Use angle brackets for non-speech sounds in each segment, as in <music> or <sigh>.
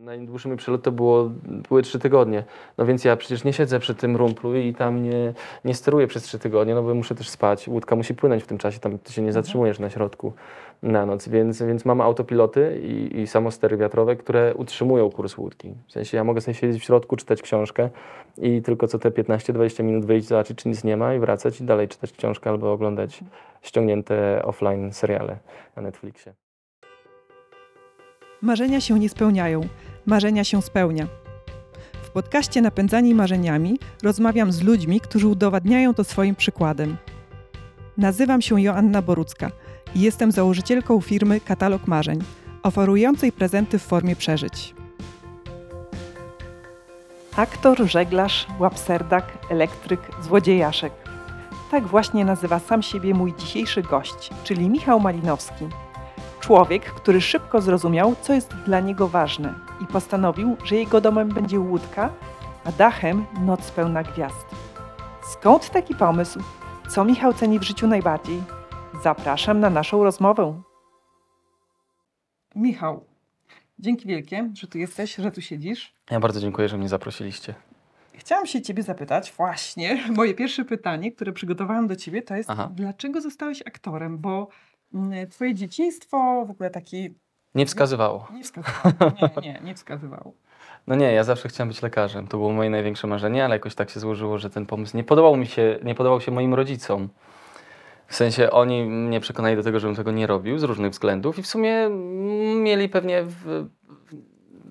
Najdłuższy mój przelot to było, były trzy tygodnie. No więc ja przecież nie siedzę przy tym rumplu i tam nie, nie steruję przez trzy tygodnie, no bo muszę też spać. Łódka musi płynąć w tym czasie, tam ty się nie zatrzymujesz na środku na noc, więc, więc mam autopiloty i, i samostery wiatrowe, które utrzymują kurs łódki. W sensie ja mogę sobie siedzieć w środku, czytać książkę i tylko co te 15-20 minut wyjść, zobaczyć czy nic nie ma i wracać i dalej czytać książkę albo oglądać ściągnięte offline seriale na Netflixie. Marzenia się nie spełniają, marzenia się spełnia. W podcaście Napędzani Marzeniami rozmawiam z ludźmi, którzy udowadniają to swoim przykładem. Nazywam się Joanna Borucka i jestem założycielką firmy Katalog Marzeń, oferującej prezenty w formie przeżyć. Aktor, żeglarz, łapserdak, elektryk, złodziejaszek. Tak właśnie nazywa sam siebie mój dzisiejszy gość, czyli Michał Malinowski. Człowiek, który szybko zrozumiał, co jest dla niego ważne i postanowił, że jego domem będzie łódka, a dachem noc pełna gwiazd. Skąd taki pomysł? Co Michał ceni w życiu najbardziej? Zapraszam na naszą rozmowę. Michał, dzięki wielkie, że tu jesteś, że tu siedzisz. Ja bardzo dziękuję, że mnie zaprosiliście. Chciałam się Ciebie zapytać, właśnie, <laughs> moje pierwsze pytanie, które przygotowałam do Ciebie, to jest, Aha. dlaczego zostałeś aktorem? Bo mm, Twoje dzieciństwo, w ogóle taki Nie wskazywało. nie wskazywało. Nie, nie, nie wskazywało. <laughs> No nie, ja zawsze chciałem być lekarzem. To było moje największe marzenie, ale jakoś tak się złożyło, że ten pomysł nie podobał mi się, nie podobał się moim rodzicom. W sensie oni mnie przekonali do tego, żebym tego nie robił z różnych względów i w sumie mieli pewnie w, w,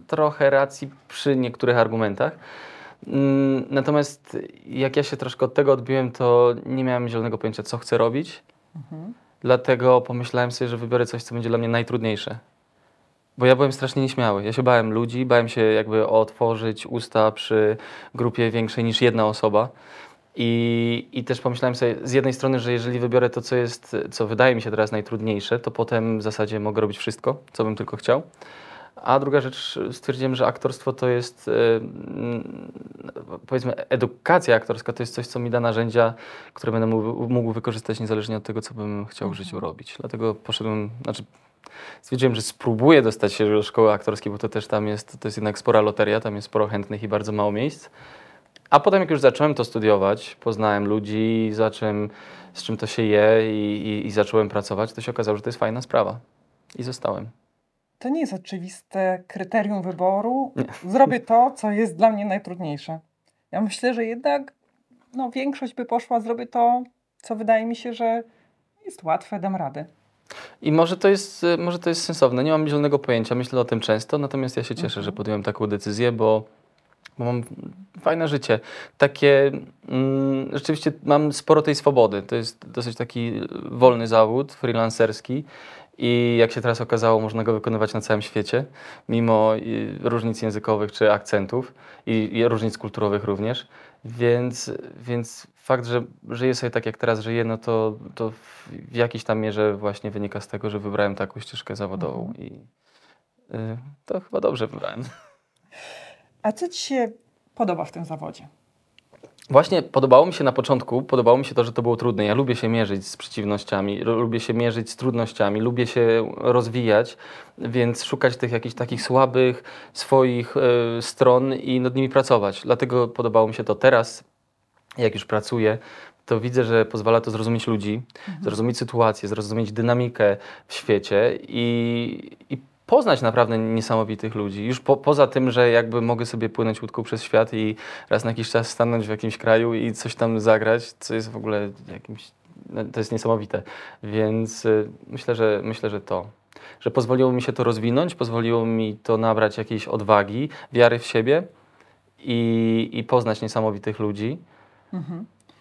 trochę racji przy niektórych argumentach. Mm, Natomiast jak ja się troszkę od tego odbiłem, to nie miałem zielonego pojęcia, co chcę robić. Dlatego pomyślałem sobie, że wybiorę coś, co będzie dla mnie najtrudniejsze. Bo ja byłem strasznie nieśmiały. Ja się bałem ludzi, bałem się jakby otworzyć usta przy grupie większej niż jedna osoba. I, I też pomyślałem sobie z jednej strony, że jeżeli wybiorę to, co jest, co wydaje mi się teraz najtrudniejsze, to potem w zasadzie mogę robić wszystko, co bym tylko chciał. A druga rzecz, stwierdziłem, że aktorstwo to jest, e, mm, powiedzmy, edukacja aktorska to jest coś, co mi da narzędzia, które będę mógł, mógł wykorzystać niezależnie od tego, co bym chciał w życiu robić. Dlatego poszedłem, znaczy stwierdziłem, że spróbuję dostać się do szkoły aktorskiej, bo to też tam jest, to jest jednak spora loteria, tam jest sporo chętnych i bardzo mało miejsc. A potem jak już zacząłem to studiować, poznałem ludzi, zacząłem z czym to się je i, i, i zacząłem pracować, to się okazało, że to jest fajna sprawa. I zostałem. To nie jest oczywiste kryterium wyboru. Zrobię to, co jest dla mnie najtrudniejsze. Ja myślę, że jednak no, większość by poszła, zrobię to, co wydaje mi się, że jest łatwe, dam radę. I może to, jest, e, może to jest sensowne. Nie mam zielonego pojęcia, myślę o tym często, natomiast ja się cieszę, że podjąłem taką decyzję, bo, bo mam fajne życie. Takie, mm, rzeczywiście mam sporo tej swobody. To jest dosyć taki wolny zawód, freelancerski. I jak się teraz okazało, można go wykonywać na całym świecie, mimo i, różnic językowych czy akcentów i, i różnic kulturowych również. Więc, więc fakt, że żyję sobie tak jak teraz żyję, no to, to w, w jakiejś tam mierze właśnie wynika z tego, że wybrałem taką ścieżkę zawodową i y, to chyba dobrze wybrałem. A co Ci się podoba w tym zawodzie? Właśnie podobało mi się na początku, podobało mi się to, że to było trudne. Ja lubię się mierzyć z przeciwnościami, lubię się mierzyć z trudnościami, lubię się rozwijać, więc szukać tych jakichś takich słabych swoich e, stron i nad nimi pracować. Dlatego podobało mi się to teraz, jak już pracuję, to widzę, że pozwala to zrozumieć ludzi, zrozumieć sytuację, zrozumieć dynamikę w świecie i, i poznać naprawdę niesamowitych ludzi. Już po, poza tym, że jakby mogę sobie płynąć łódką przez świat i raz na jakiś czas stanąć w jakimś kraju i coś tam zagrać, co jest w ogóle jakimś, no, to jest niesamowite. Więc y, myślę, że myślę, że to. Że pozwoliło mi się to rozwinąć, pozwoliło mi to nabrać jakiejś odwagi, wiary w siebie i, i poznać niesamowitych ludzi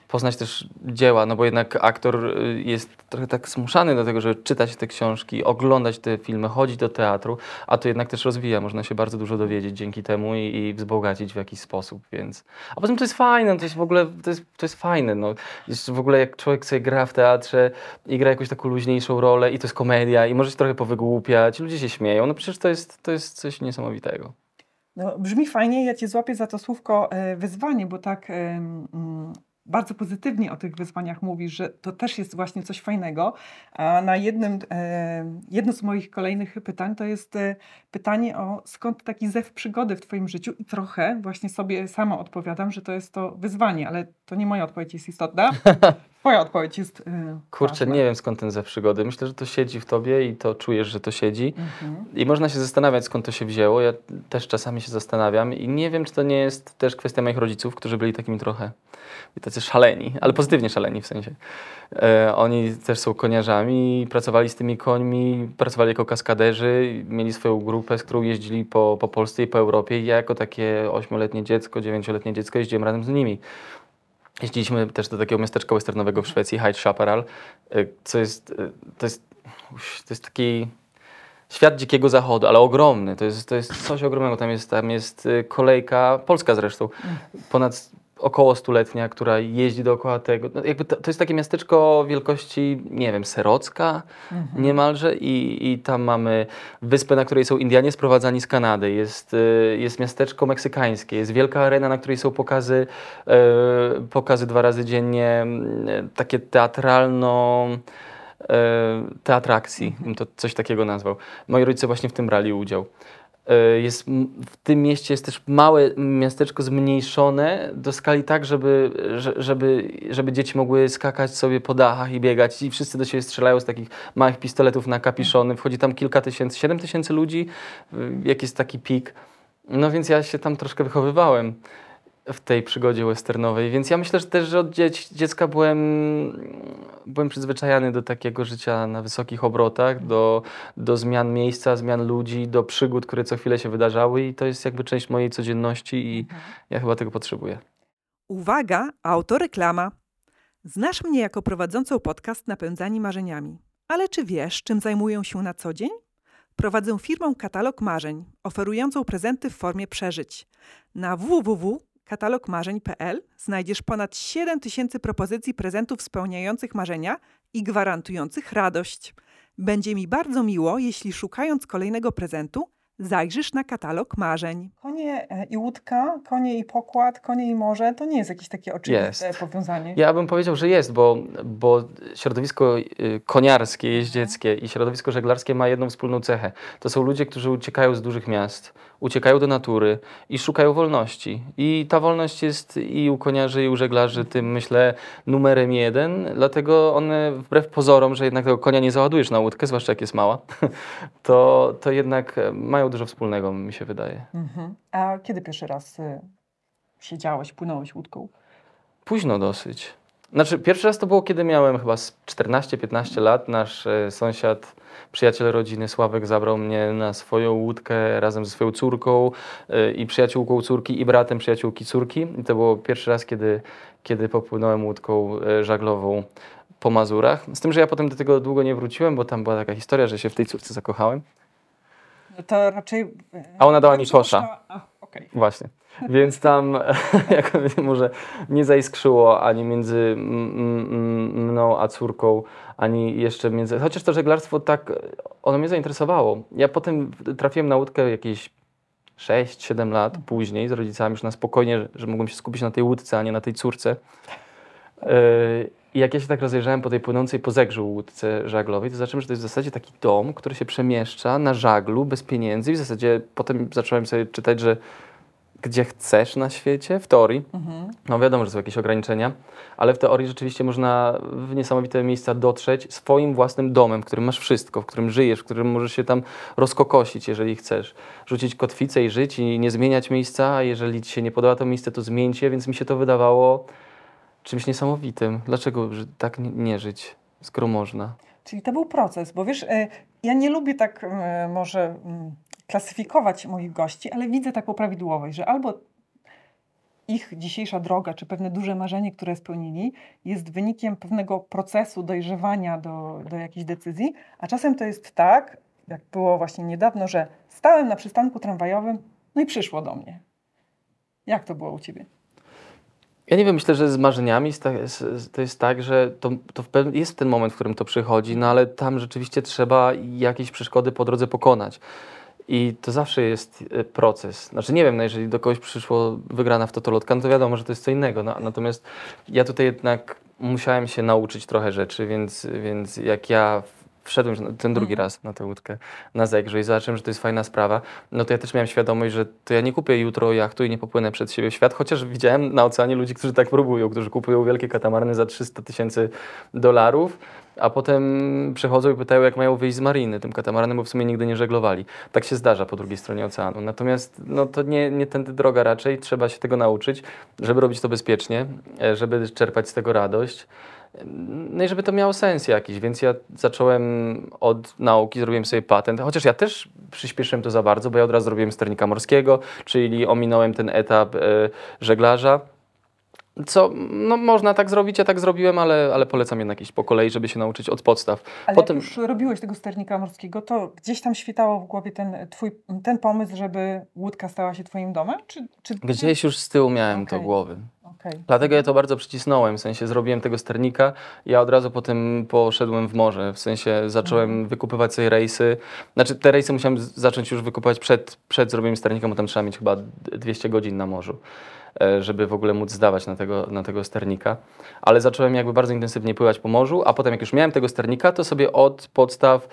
poznać też dzieła, no bo jednak aktor y, jest trochę tak zmuszany do tego, żeby czytać te książki, oglądać te filmy, chodzić do teatru, a to jednak też rozwija, można się bardzo dużo dowiedzieć dzięki temu i, i wzbogacić w jakiś sposób, więc... A poza tym to jest fajne, to jest w ogóle, to jest, to jest fajne, no. Jest w ogóle jak człowiek sobie gra w teatrze i gra jakąś taką luźniejszą rolę i to jest komedia i może się trochę powygłupiać, ludzie się śmieją, no przecież to jest, to jest coś niesamowitego. No, brzmi fajnie, ja Cię złapię za to słówko e, wyzwanie, bo tak mm, bardzo pozytywnie o tych wyzwaniach mówisz, że to też jest właśnie coś fajnego. A na jednym, e, jedno z moich kolejnych pytań to jest e, pytanie o skąd taki zew przygody w Twoim życiu i trochę właśnie sobie sama odpowiadam, że to jest to wyzwanie, ale to nie moja odpowiedź jest istotna. <laughs> Twoja odpowiedź jest e, Kurczę, ważna. nie wiem skąd ten ze przygody. Myślę, że to siedzi w tobie i to czujesz, że to siedzi. Mhm. I można się zastanawiać, skąd to się wzięło. Ja też czasami się zastanawiam i nie wiem, czy to nie jest też kwestia moich rodziców, którzy byli takimi trochę tacy szaleni, ale pozytywnie szaleni w sensie. E, oni też są koniarzami, pracowali z tymi końmi, pracowali jako kaskaderzy, mieli swoją grupę, z którą jeździli po, po Polsce i po Europie. I ja jako takie ośmioletnie dziecko, dziewięcioletnie dziecko jeździłem razem z nimi. Jeździliśmy też do takiego miasteczka westernowego w Szwecji, Hyde Chaparral, y, co jest, y, to jest, to jest taki świat dzikiego zachodu, ale ogromny. To jest, to jest coś ogromnego. Tam jest, tam jest y, kolejka, polska zresztą, ponad około stuletnia, która jeździ dookoła tego. No jakby to, to jest takie miasteczko wielkości, nie wiem, Serocka niemalże i, i tam mamy wyspę, na której są Indianie sprowadzani z Kanady. Jest, y, jest miasteczko meksykańskie, jest wielka arena, na której są pokazy, e, pokazy dwa razy dziennie, takie teatralno e, teatrakcji, bym to coś takiego nazwał. Moi rodzice właśnie w tym brali udział. E, Jest, w tym mieście jest też małe miasteczko zmniejszone do skali tak, żeby, że- żeby, żeby dzieci mogły skakać sobie po dachach i biegać i wszyscy do siebie strzelają z takich małych pistoletów na kapiszony. Wchodzi tam kilka tysięcy, siedem tysięcy ludzi, jak jest taki pik. No więc ja się tam troszkę wychowywałem w tej przygodzie westernowej, więc ja myślę że też, że od dziecka byłem, byłem przyzwyczajany do takiego życia na wysokich obrotach, do, do zmian miejsca, zmian ludzi, do przygód, które co chwilę się wydarzały i to jest jakby część mojej codzienności i ja chyba tego potrzebuję. Uwaga, autoreklama. Znasz mnie jako prowadzącą podcast Napędzani Marzeniami. Ale czy wiesz, czym zajmuję się na co dzień? Prowadzę firmę Katalog Marzeń, oferującą prezenty w formie przeżyć. Na www.katalogmarzeń.pl znajdziesz ponad 7 tysięcy propozycji prezentów spełniających marzenia i gwarantujących radość. Będzie mi bardzo miło, jeśli szukając kolejnego prezentu, zajrzysz na katalog marzeń. Konie e, i łódka, konie i pokład, konie i morze to nie jest jakieś takie oczywiste Jest. powiązanie. Ja bym powiedział, że jest, bo, bo środowisko y, koniarskie, jeździeckie i środowisko żeglarskie ma jedną wspólną cechę. To są ludzie, którzy uciekają z dużych miast, uciekają do natury i szukają wolności. I ta wolność jest i u koniarzy, i u żeglarzy tym, myślę, numerem jeden. Dlatego one, wbrew pozorom, że jednak tego konia nie załadujesz na łódkę, zwłaszcza jak jest mała, <laughs> to, to jednak e, mają dużo wspólnego, mi się wydaje. Mhm. A kiedy pierwszy raz y, siedziałeś, płynąłeś łódką? Późno dosyć. Znaczy, pierwszy raz to było, kiedy miałem chyba z 14-15 lat. Nasz e, sąsiad, przyjaciel rodziny Sławek zabrał mnie na swoją łódkę razem ze swoją córką e, i przyjaciółką córki i bratem przyjaciółki córki. I to było pierwszy raz, kiedy, kiedy popłynąłem łódką e, żaglową po Mazurach. Z tym, że ja potem do tego długo nie wróciłem, bo tam była taka historia, że się w tej córce zakochałem. No to raczej... y, A ona dała mi kosza. Okej. Właśnie. Więc tam <laughs> jak może nie zaiskrzyło ani między mną a córką, ani jeszcze między. Chociaż to żeglarstwo tak, ono mnie zainteresowało. Ja potem trafiłem na łódkę jakieś 6-7 lat później z rodzicami już na spokojnie, że- że mogłem się skupić na tej łódce, a nie na tej córce. Yy, I jak ja się tak rozejrzałem po tej płynącej po zegrzu łódce żaglowej, to zacząłem, że to jest w zasadzie taki dom, który się przemieszcza na żaglu bez pieniędzy i w zasadzie potem zacząłem sobie czytać, że gdzie chcesz na świecie, w teorii. Mhm. No wiadomo, że są jakieś ograniczenia, ale w teorii rzeczywiście można w niesamowite miejsca dotrzeć swoim własnym domem, w którym masz wszystko, w którym żyjesz, w którym możesz się tam rozkokosić, jeżeli chcesz. Rzucić kotwicę i żyć i nie zmieniać miejsca, a jeżeli ci się nie podoba to miejsce, to zmieńcie, je, więc mi się to wydawało czymś niesamowitym. Dlaczego tak nie- nie żyć, skoro można? Czyli to był proces, bo wiesz, e, ja nie lubię tak e, może mm, klasyfikować moich gości, ale widzę taką prawidłowość, że albo ich dzisiejsza droga, czy pewne duże marzenie, które spełnili, jest wynikiem pewnego procesu dojrzewania do, do jakiejś decyzji, a czasem to jest tak, jak było właśnie niedawno, że stałem na przystanku tramwajowym, no i przyszło do mnie. Jak to było u Ciebie? Ja nie wiem, myślę, że z marzeniami to jest tak, że to, to jest ten moment, w którym to przychodzi, no ale tam rzeczywiście trzeba jakieś przeszkody po drodze pokonać. I to zawsze jest e, proces. Znaczy nie wiem, no jeżeli do kogoś przyszło wygrana w totolotka, no to wiadomo, że to jest co innego. No, natomiast ja tutaj jednak musiałem się nauczyć trochę rzeczy, więc, więc jak ja wszedłem ten drugi Mhm. raz na tę łódkę na Zegrze i zobaczyłem, że to jest fajna sprawa, no to ja też miałem świadomość, że to ja nie kupię jutro jachtu i nie popłynę przed siebie w świat, chociaż widziałem na oceanie ludzi, którzy tak próbują, którzy kupują wielkie katamarany za 300 tysięcy dolarów, a potem przychodzą i pytają, jak mają wyjść z mariny tym katamaranem, bo w sumie nigdy nie żeglowali. Tak się zdarza po drugiej stronie oceanu. Natomiast no, to nie, nie tędy droga raczej, trzeba się tego nauczyć, żeby robić to bezpiecznie, e, żeby czerpać z tego radość. No i żeby to miało sens jakiś, więc ja zacząłem od nauki, zrobiłem sobie patent, chociaż ja też przyspieszyłem to za bardzo, bo ja od razu zrobiłem sternika morskiego, czyli ominąłem ten etap e, żeglarza. Co, no można tak zrobić, ja tak zrobiłem, ale, ale polecam jednak iść po kolei, żeby się nauczyć od podstaw. Ale Potem- jak już robiłeś tego sternika morskiego, to gdzieś tam świtało w głowie ten twój, ten pomysł, żeby łódka stała się twoim domem? Czy, czy, Gdzieś już z tyłu miałem to Okej. głowy. Okej. Dlatego ja to bardzo przycisnąłem, w sensie zrobiłem tego sternika, ja od razu potem poszedłem w morze, w sensie zacząłem wykupywać sobie rejsy, znaczy te rejsy musiałem zacząć już wykupywać przed, przed zrobieniem sternika, bo tam trzeba mieć chyba d- 200 godzin na morzu, e, żeby w ogóle móc zdawać na tego, na tego sternika, ale zacząłem jakby bardzo intensywnie pływać po morzu, a potem jak już miałem tego sternika, to sobie od podstaw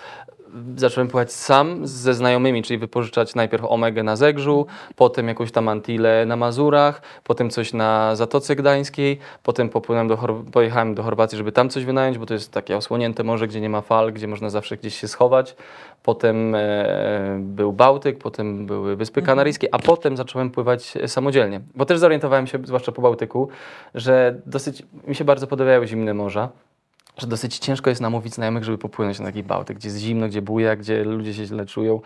zacząłem pływać sam ze znajomymi, czyli wypożyczać najpierw Omegę na Zegrzu, potem jakąś tam Antilę na Mazurach, potem coś na Zatoce Gdańskiej, potem popłynąłem do Chor- pojechałem do Chorwacji, żeby tam coś wynająć, bo to jest takie osłonięte morze, gdzie nie ma fal, gdzie można zawsze gdzieś się schować. Potem e, był Bałtyk, potem były Wyspy Kanaryjskie, a potem zacząłem pływać e, samodzielnie. Bo też zorientowałem się, zwłaszcza po Bałtyku, że dosyć mi się bardzo podobały zimne morza że dosyć ciężko jest namówić znajomych, żeby popłynąć na taki Bałtyk, gdzie jest zimno, gdzie buja, gdzie ludzie się źle czują.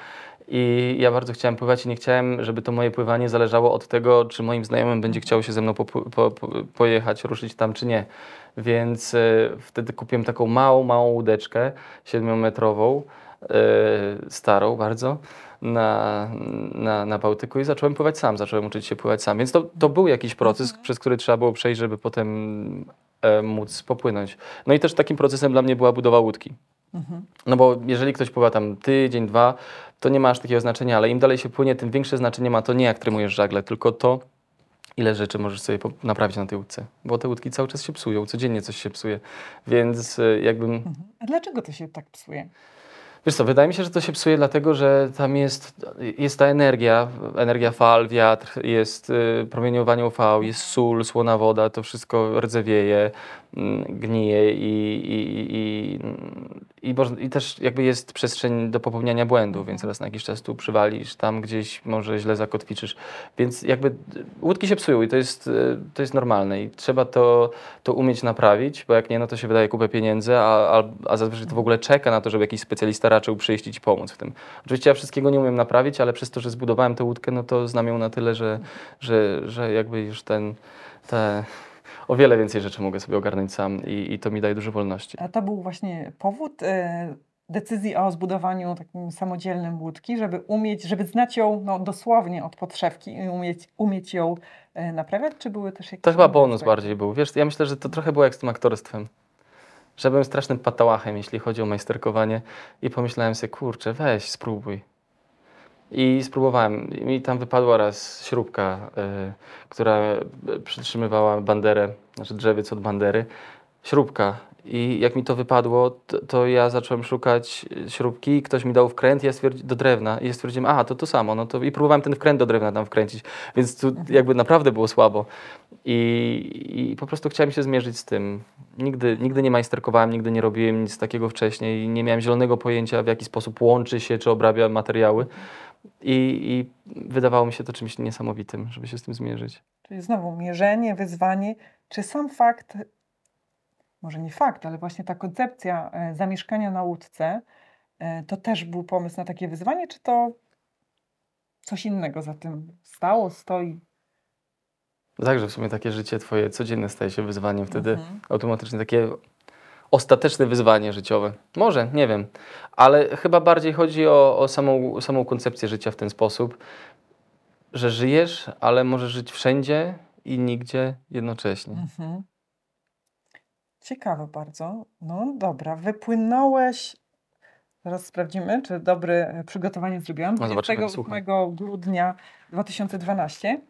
I ja bardzo chciałem pływać i nie chciałem, żeby to moje pływanie zależało od tego, czy moim znajomym będzie chciało się ze mną po, po, pojechać, ruszyć tam, czy nie. Więc e, wtedy kupiłem taką małą, małą łódeczkę, siedmiometrową, e, starą bardzo, na, na, na Bałtyku i zacząłem pływać sam, zacząłem uczyć się pływać sam. Więc to, to był jakiś proces, przez który trzeba było przejść, żeby potem móc popłynąć. No i też takim procesem dla mnie była budowa łódki. No bo jeżeli ktoś pływa tam tydzień, dwa, to nie ma aż takiego znaczenia, ale im dalej się płynie, tym większe znaczenie ma to nie jak trymujesz żagle, tylko to, ile rzeczy możesz sobie naprawić na tej łódce. Bo te łódki cały czas się psują, codziennie coś się psuje. Więc e, jakbym. A dlaczego to się tak psuje? Wiesz co, wydaje mi się, że to się psuje dlatego, że tam jest, jest ta energia, energia fal, wiatr, jest y, promieniowanie UV, jest sól, słona woda, to wszystko rdzewieje, gnije i, i, i, i, i też jakby jest przestrzeń do popełniania błędów, więc raz na jakiś czas tu przywalisz, tam gdzieś może źle zakotwiczysz, więc jakby łódki się psują i to jest, y, to jest normalne i trzeba to, to umieć naprawić, bo jak nie, no to się wydaje kupę pieniędzy, a, a, a zazwyczaj to w ogóle czeka na to, żeby jakiś specjalista raczył przyjść i pomóc w tym. Oczywiście ja wszystkiego nie umiem naprawić, ale przez to, że zbudowałem tę łódkę, no to znam ją na tyle, że, że, że jakby już ten, te, o wiele więcej rzeczy mogę sobie ogarnąć sam i, i to mi daje dużo wolności. A to był właśnie powód e, decyzji o zbudowaniu takim samodzielnym łódki, żeby umieć, żeby znać ją no, dosłownie od podszewki i umieć, umieć ją e, naprawiać, czy były też jakieś To chyba bonus bardziej był. Wiesz, ja myślę, że to trochę było jak z tym aktorstwem. Że byłem strasznym patałachem, jeśli chodzi o majsterkowanie i pomyślałem sobie, kurczę, weź, spróbuj. I spróbowałem. I mi tam wypadła raz śrubka, y, która przytrzymywała banderę, znaczy drzewiec od bandery. Śrubka. I jak mi to wypadło, to, to ja zacząłem szukać śrubki, ktoś mi dał wkręt ja stwierdzi, do drewna i ja stwierdziłem, aha, to to samo. No to, I próbowałem ten wkręt do drewna tam wkręcić, więc tu jakby naprawdę było słabo. I, I po prostu chciałem się zmierzyć z tym. Nigdy, nigdy nie majsterkowałem, nigdy nie robiłem nic takiego wcześniej. Nie miałem zielonego pojęcia, w jaki sposób łączy się czy obrabia materiały. I, I wydawało mi się to czymś niesamowitym, żeby się z tym zmierzyć. Czyli znowu mierzenie, wyzwanie. Czy sam fakt, może nie fakt, ale właśnie ta koncepcja e, zamieszkania na łódce, e, to też był pomysł na takie wyzwanie, czy to coś innego za tym stało, stoi? Także w sumie takie życie twoje codzienne staje się wyzwaniem wtedy. Mhm. automatycznie takie ostateczne wyzwanie życiowe. Może, nie wiem, ale chyba bardziej chodzi o, o samą, samą koncepcję życia w ten sposób, że żyjesz, ale możesz żyć wszędzie i nigdzie jednocześnie. Mhm. Ciekawe bardzo. No dobra, wypłynąłeś Zaraz sprawdzimy, czy dobre przygotowanie zrobiłam. No, zobaczymy, 28 grudnia 2012.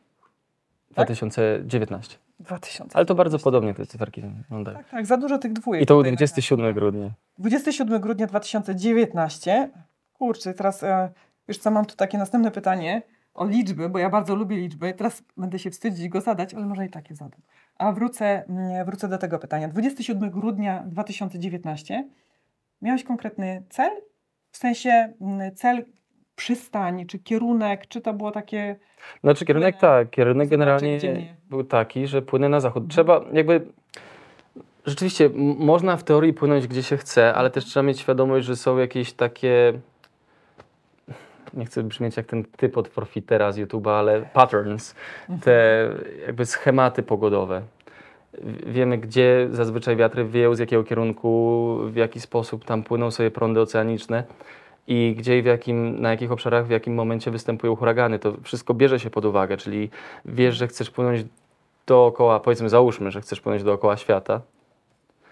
2019. 2000. Ale to bardzo podobnie te cyferki wyglądają. Tak, tak, za dużo tych dwójek. I to był tutaj 27 grudnia. 27 grudnia 2019. Kurczę, teraz e, wiesz co, mam tu takie następne pytanie o liczby, bo ja bardzo lubię liczby. Teraz będę się wstydzić go zadać, ale może i takie zadam. A wrócę, mm, wrócę do tego pytania. 27 grudnia 2019. Miałeś konkretny cel? W sensie mm, cel przystań, czy kierunek, czy to było takie... Znaczy kierunek tak, kierunek generalnie był taki, że płynę na zachód. Trzeba jakby... Rzeczywiście, można w teorii płynąć gdzie się chce, ale też trzeba mieć świadomość, że są jakieś takie... Nie chcę brzmieć jak ten typ od forfitera z YouTube'a, ale patterns, te jakby schematy pogodowe. Wiemy, gdzie zazwyczaj wiatry wieją, z jakiego kierunku, w jaki sposób tam płyną sobie prądy oceaniczne i gdzie i w jakim, na jakich obszarach, w jakim momencie występują huragany. To wszystko bierze się pod uwagę, czyli wiesz, że chcesz płynąć dookoła, powiedzmy, załóżmy, że chcesz płynąć dookoła świata.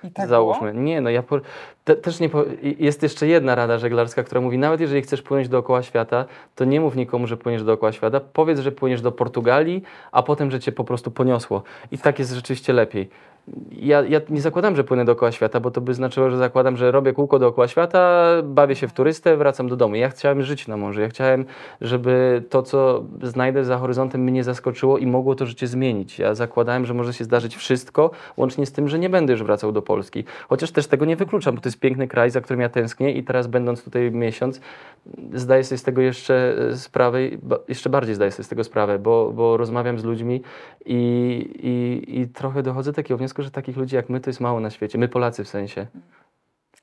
I tak załóżmy. Było? Nie, no ja po, te, też nie po, jest jeszcze jedna rada żeglarska, która mówi, nawet jeżeli chcesz płynąć dookoła świata, to nie mów nikomu, że płyniesz dookoła świata, powiedz, że płyniesz do Portugalii, a potem, że cię po prostu poniosło. I tak jest rzeczywiście lepiej. Ja, ja nie zakładam, że płynę dookoła świata, bo to by znaczyło, że zakładam, że robię kółko dookoła świata, bawię się w turystę, wracam do domu. Ja chciałem żyć na morzu. Ja chciałem, żeby to, co znajdę za horyzontem, mnie zaskoczyło i mogło to życie zmienić. Ja zakładałem, że może się zdarzyć wszystko, łącznie z tym, że nie będę już wracał do Polski. Chociaż też tego nie wykluczam, bo to jest piękny kraj, za którym ja tęsknię i teraz będąc tutaj miesiąc, zdaję sobie z tego jeszcze e, sprawę, jeszcze bardziej zdaję sobie z tego sprawę, bo, bo rozmawiam z ludźmi i, i, i trochę dochodzę do takiego wniosku, że takich ludzi jak my to jest mało na świecie. My Polacy w sensie.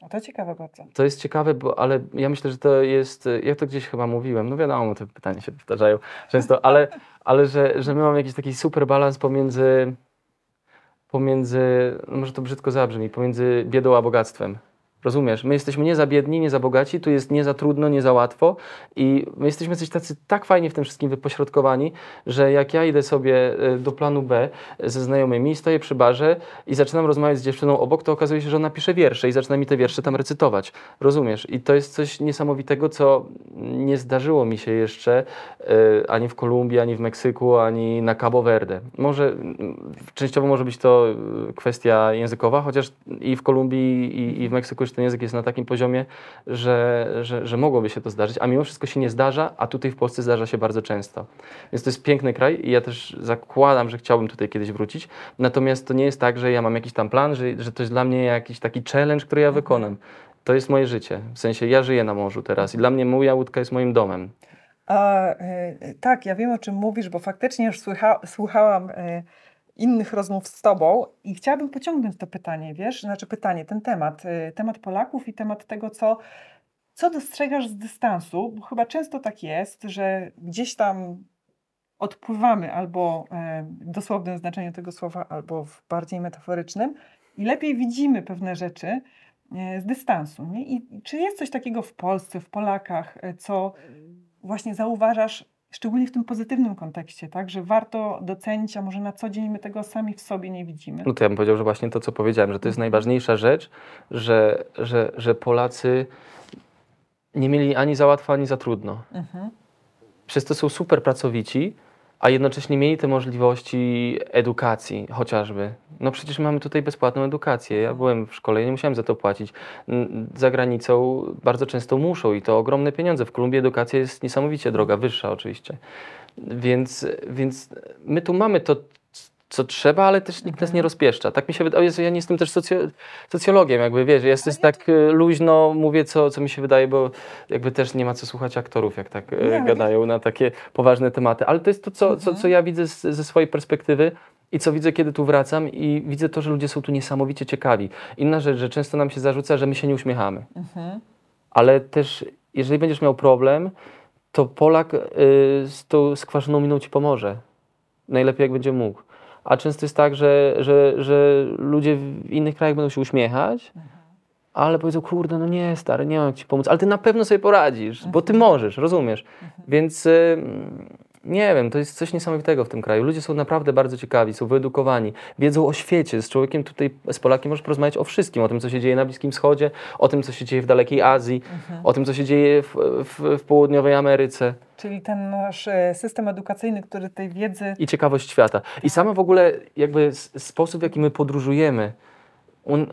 O, to ciekawe bardzo. To jest ciekawe, bo, ale ja myślę, że to jest, ja to gdzieś chyba mówiłem, no wiadomo, te pytania się powtarzają często, ale, ale że, że my mamy jakiś taki super balans pomiędzy, pomiędzy, no może to brzydko zabrzmi, pomiędzy biedą a bogactwem. Rozumiesz? My jesteśmy nie za biedni, nie za bogaci, tu jest nie za trudno, nie za łatwo i my jesteśmy coś tacy tak fajnie w tym wszystkim wypośrodkowani, że jak ja idę sobie e, do planu B ze znajomymi, stoję przy barze i zaczynam rozmawiać z dziewczyną obok, to okazuje się, że ona pisze wiersze i zaczyna mi te wiersze tam recytować. Rozumiesz? I to jest coś niesamowitego, co nie zdarzyło mi się jeszcze e, ani w Kolumbii, ani w Meksyku, ani na Cabo Verde. Może częściowo może być to e, kwestia językowa, chociaż i w Kolumbii, i, i w Meksyku już ten język jest na takim poziomie, że, że, że mogłoby się to zdarzyć, a mimo wszystko się nie zdarza, a tutaj w Polsce zdarza się bardzo często. Więc to jest piękny kraj i ja też zakładam, że chciałbym tutaj kiedyś wrócić. Natomiast to nie jest tak, że ja mam jakiś tam plan, że, że to jest dla mnie jakiś taki challenge, który ja wykonam. To jest moje życie. W sensie ja żyję na morzu teraz i dla mnie moja łódka jest moim domem. A, e, tak, ja wiem o czym mówisz, bo faktycznie już słucha, słuchałam e, innych rozmów z Tobą i chciałabym pociągnąć to pytanie, wiesz, znaczy pytanie, ten temat, e, temat Polaków i temat tego, co, co dostrzegasz z dystansu, bo chyba często tak jest, że gdzieś tam odpływamy albo e, w dosłownym znaczeniu tego słowa, albo w bardziej metaforycznym i lepiej widzimy pewne rzeczy e, z dystansu. Nie? I czy jest coś takiego w Polsce, w Polakach, e, co właśnie zauważasz, szczególnie w tym pozytywnym kontekście, tak, że warto docenić, a może na co dzień my tego sami w sobie nie widzimy. No to ja bym powiedział, że właśnie to, co powiedziałem, że to jest najważniejsza rzecz, że, że, że Polacy nie mieli ani za łatwo, ani za trudno. Mhm. Przez to są super pracowici, a jednocześnie mieli te możliwości edukacji chociażby. No przecież mamy tutaj bezpłatną edukację. Ja byłem w szkole i nie musiałem za to płacić. Za granicą bardzo często muszą i to ogromne pieniądze. W Kolumbii edukacja jest niesamowicie droga, wyższa oczywiście. Więc, więc my tu mamy to, co trzeba, ale też nikt nas nie rozpieszcza. Tak mi się wydaje. O Jezu, ja nie jestem też socjo, socjologiem, jakby wiesz, jestem Ale tak e, luźno, mówię co, co mi się wydaje, bo jakby też nie ma co słuchać aktorów, jak tak e, Nie, gadają na takie poważne tematy. Ale to jest to, co, co, co ja widzę z, ze swojej perspektywy. I co widzę, kiedy tu wracam, i widzę to, że ludzie są tu niesamowicie ciekawi. Inna rzecz, że często nam się zarzuca, że my się nie uśmiechamy. Mhm. Ale też, jeżeli będziesz miał problem, to Polak y, z tą skwaszoną miną ci pomoże. Najlepiej, jak będzie mógł. A często jest tak, że, że, że ludzie w innych krajach będą się uśmiechać, ale powiedzą, kurde, no nie, stary, nie mam ci pomóc. Ale ty na pewno sobie poradzisz, bo ty możesz, rozumiesz? Więc y, nie wiem, to jest coś niesamowitego w tym kraju. Ludzie są naprawdę bardzo ciekawi, są wyedukowani, wiedzą o świecie. Z człowiekiem tutaj, z Polakiem możesz porozmawiać o wszystkim, o tym, co się dzieje na Bliskim Wschodzie, o tym, co się dzieje w dalekiej Azji, o tym, co się dzieje w, w, w południowej Ameryce Czyli ten nasz e, system edukacyjny, który tej wiedzy... i ciekawość świata. I sama w ogóle jakby sposób, w jaki my podróżujemy. Un,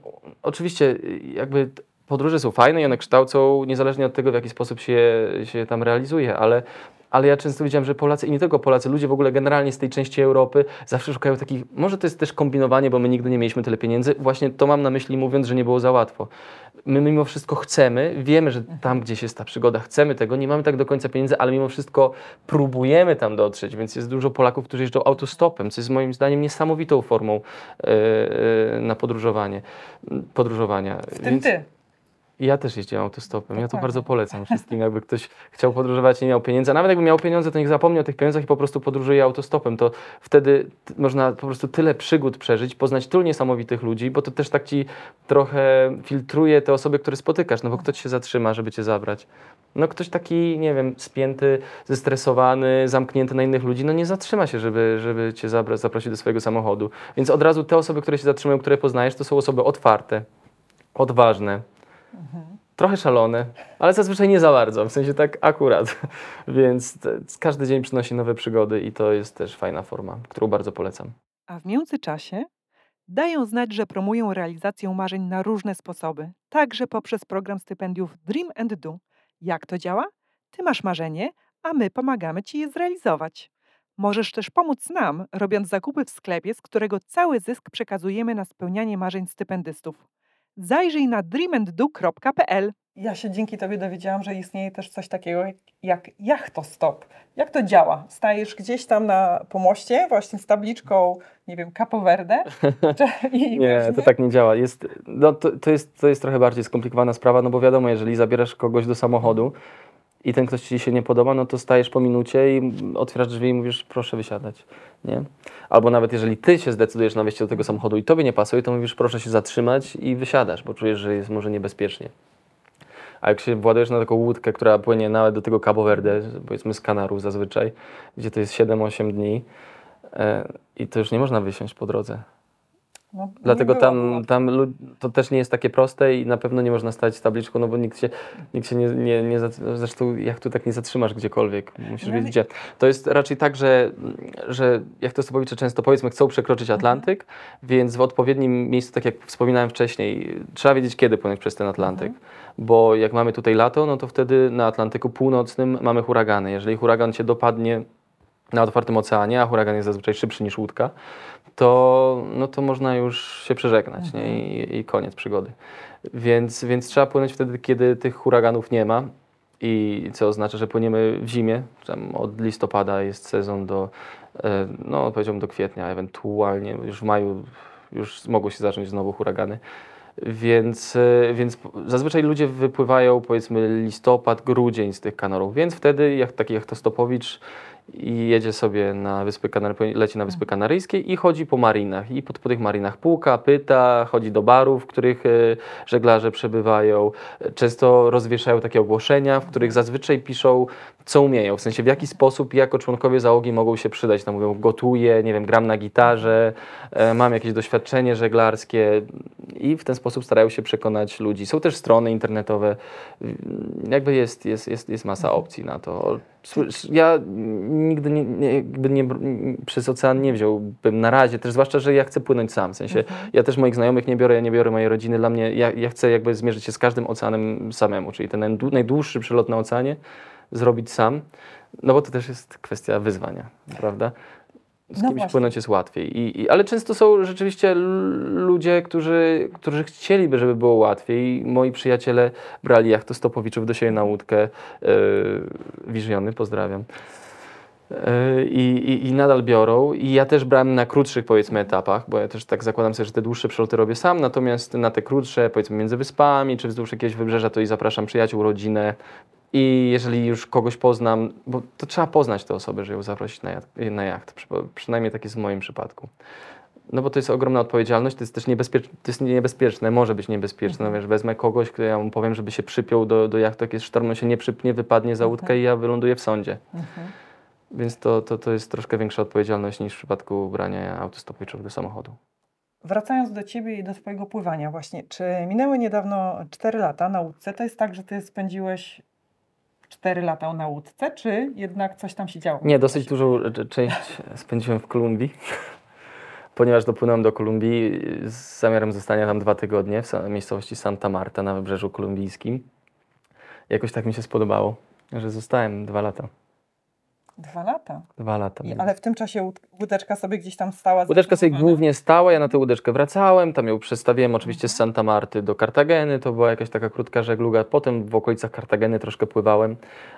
oczywiście jakby podróże są fajne i one kształcą niezależnie od tego, w jaki sposób się, się tam realizuje, ale, ale ja często widziałem, że Polacy i nie tylko Polacy, ludzie w ogóle generalnie z tej części Europy zawsze szukają takich, może to jest też kombinowanie, bo my nigdy nie mieliśmy tyle pieniędzy, właśnie to mam na myśli mówiąc, że nie było za łatwo. My mimo wszystko chcemy, wiemy, że tam gdzieś jest ta przygoda, chcemy tego, nie mamy tak do końca pieniędzy, ale mimo wszystko próbujemy tam dotrzeć, więc jest dużo Polaków, którzy jeżdżą autostopem, co jest moim zdaniem niesamowitą formą e, e, na podróżowanie, podróżowania. W tym ty. Ja też jeździłem autostopem. Ja to bardzo polecam wszystkim. Jakby ktoś chciał podróżować i nie miał pieniędzy, a nawet jakby miał pieniądze, to niech zapomni o tych pieniądzach i po prostu podróżuje autostopem. To wtedy można po prostu tyle przygód przeżyć, poznać tylu niesamowitych ludzi, bo to też tak ci trochę filtruje te osoby, które spotykasz, no bo kto ci się zatrzyma, żeby cię zabrać. No ktoś taki, nie wiem, spięty, zestresowany, zamknięty na innych ludzi, no nie zatrzyma się, żeby, żeby cię zabra- zaprosić do swojego samochodu. Więc od razu te osoby, które się zatrzymują, które poznajesz, to są osoby otwarte, odważne, trochę szalone, ale zazwyczaj nie za bardzo, w sensie tak akurat. <laughs> Więc każdy dzień przynosi nowe przygody i to jest też fajna forma, którą bardzo polecam. A w międzyczasie dają znać, że promują realizację marzeń na różne sposoby, także poprzez program stypendiów Dream and Do. Jak to działa? Ty masz marzenie, a my pomagamy ci je zrealizować. Możesz też pomóc nam, robiąc zakupy w sklepie, z którego cały zysk przekazujemy na spełnianie marzeń stypendystów. Zajrzyj na dreamanddo.pl. Ja się dzięki Tobie dowiedziałam, że istnieje też coś takiego jak, jachtostop. Jak to działa? Stajesz gdzieś tam na pomoście, właśnie z tabliczką, nie wiem, Capo Verde? <laughs> Nie, właśnie- to tak nie działa. Jest, no, to, to, jest, to jest trochę bardziej skomplikowana sprawa, no bo wiadomo, jeżeli zabierasz kogoś do samochodu i ten ktoś ci się nie podoba, no to stajesz po minucie i otwierasz drzwi i mówisz, proszę wysiadać. Nie? Albo nawet jeżeli ty się zdecydujesz na wejście do tego samochodu i tobie nie pasuje, to mówisz, proszę się zatrzymać i wysiadasz, bo czujesz, że jest może niebezpiecznie. A jak się władujesz na taką łódkę, która płynie nawet do tego Cabo Verde, powiedzmy z Kanarów zazwyczaj, gdzie to jest 7-8 dni, e, i to już nie można wysiąść po drodze. No, nie Dlatego tam, tam to też nie jest takie proste i na pewno nie można stać z tabliczką, no bo nikt się, nikt się nie, nie, nie zresztą jak tu tak nie zatrzymasz gdziekolwiek, musisz No wiedzieć gdzie. To jest raczej tak, że, że jak to stopowicze często powiedzmy chcą przekroczyć Mhm. Atlantyk, więc w odpowiednim miejscu, tak jak wspominałem wcześniej, trzeba wiedzieć kiedy płynąć przez ten Atlantyk, Mhm. bo jak mamy tutaj lato, no to wtedy na Atlantyku Północnym mamy huragany. Jeżeli huragan cię dopadnie na otwartym oceanie, a huragan jest zazwyczaj szybszy niż łódka, to, no to można już się przeżegnać nie? I, i koniec przygody. Więc, więc trzeba płynąć wtedy, kiedy tych huraganów nie ma. I co oznacza, że płyniemy w zimie. Tam od listopada jest sezon do, e, no powiedziałbym do kwietnia, ewentualnie już w maju już mogą się zacząć znowu huragany. Więc, e, więc zazwyczaj ludzie wypływają powiedzmy listopad, grudzień z tych kanarów, więc wtedy jak taki jachtostopowicz i jedzie sobie na Wyspy Kanary, leci na Wyspy Kanaryjskie i chodzi po marinach. I po, po tych marinach puka, pyta, chodzi do barów, w których e, żeglarze przebywają. Często rozwieszają takie ogłoszenia, w których zazwyczaj piszą, co umieją. W sensie w jaki sposób jako członkowie załogi mogą się przydać. Tam mówią, gotuję, nie wiem, gram na gitarze, e, mam jakieś doświadczenie żeglarskie i w ten sposób starają się przekonać ludzi. Są też strony internetowe, jakby jest, jest, jest, jest masa opcji na to. Słysz- Ja nigdy nie, nie, jakby nie, przez ocean nie wziąłbym na razie, też zwłaszcza, że ja chcę płynąć sam. W sensie ja też moich znajomych nie biorę, ja nie biorę mojej rodziny. Dla mnie, ja, ja chcę jakby zmierzyć się z każdym oceanem samemu, czyli ten najdłu- najdłuższy przelot na oceanie zrobić sam, no bo to też jest kwestia wyzwania, prawda? Z No kimś płynąć jest łatwiej. I, i, ale często są rzeczywiście ludzie, którzy, którzy chcieliby, żeby było łatwiej. Moi przyjaciele brali jachtostopowiczów do siebie na łódkę. Yy, Wiżiony, pozdrawiam. Yy, I, i, I nadal biorą. I ja też brałem na krótszych, powiedzmy, etapach, bo ja też tak zakładam sobie, że te dłuższe przeloty robię sam, natomiast na te krótsze, powiedzmy, między wyspami czy wzdłuż jakiegoś wybrzeża, to i zapraszam przyjaciół, rodzinę. I jeżeli już kogoś poznam, bo to trzeba poznać tę osobę, żeby ją zaprosić na jacht, na jacht. Przy- przynajmniej tak jest w moim przypadku. No bo to jest ogromna odpowiedzialność, to jest też niebezpieczne, to jest niebezpieczne, może być niebezpieczne. No wiesz, wezmę kogoś, kto ja mu powiem, żeby się przypiął do, do jachtu, jak jest sztorm, on się nie przypnie, wypadnie za łódkę i ja wyląduję w sądzie. Więc to, to, to jest troszkę większa odpowiedzialność niż w przypadku brania autostopowiczowych do samochodu. Wracając do Ciebie i do Twojego pływania właśnie, czy minęły niedawno 4 lata na łódce? To jest tak, że Ty spędziłeś 4 lata na łódce, czy jednak coś tam się działo? Nie, dosyć dużą część <laughs> spędziłem w Kolumbii, <laughs> ponieważ dopłynąłem do Kolumbii z zamiarem zostania tam dwa tygodnie w miejscowości Santa Marta na wybrzeżu kolumbijskim. Jakoś tak mi się spodobało, że zostałem dwa lata. Dwa lata. Dwa lata. I, ale w tym czasie łód- łódeczka sobie gdzieś tam stała. Łódeczka sobie głównie stała, ja na tę łódeczkę wracałem, tam ją przestawiłem oczywiście z Santa Marty do Kartageny, to była jakaś taka krótka żegluga, potem w okolicach Kartageny troszkę pływałem,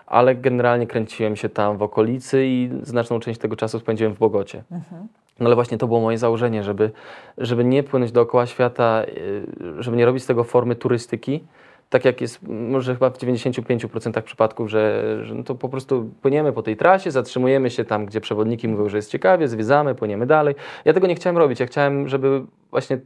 ale generalnie kręciłem się tam w okolicy i znaczną część tego czasu spędziłem w Bogocie. Mhm. No ale właśnie to było moje założenie, żeby, żeby nie płynąć dookoła świata, yy, żeby nie robić z tego formy turystyki, tak jak jest może chyba w 95% przypadków, że, że no to po prostu płyniemy po tej trasie, zatrzymujemy się tam, gdzie przewodniki mówią, że jest ciekawie, zwiedzamy, płyniemy dalej. Ja tego nie chciałem robić, ja chciałem, żeby właśnie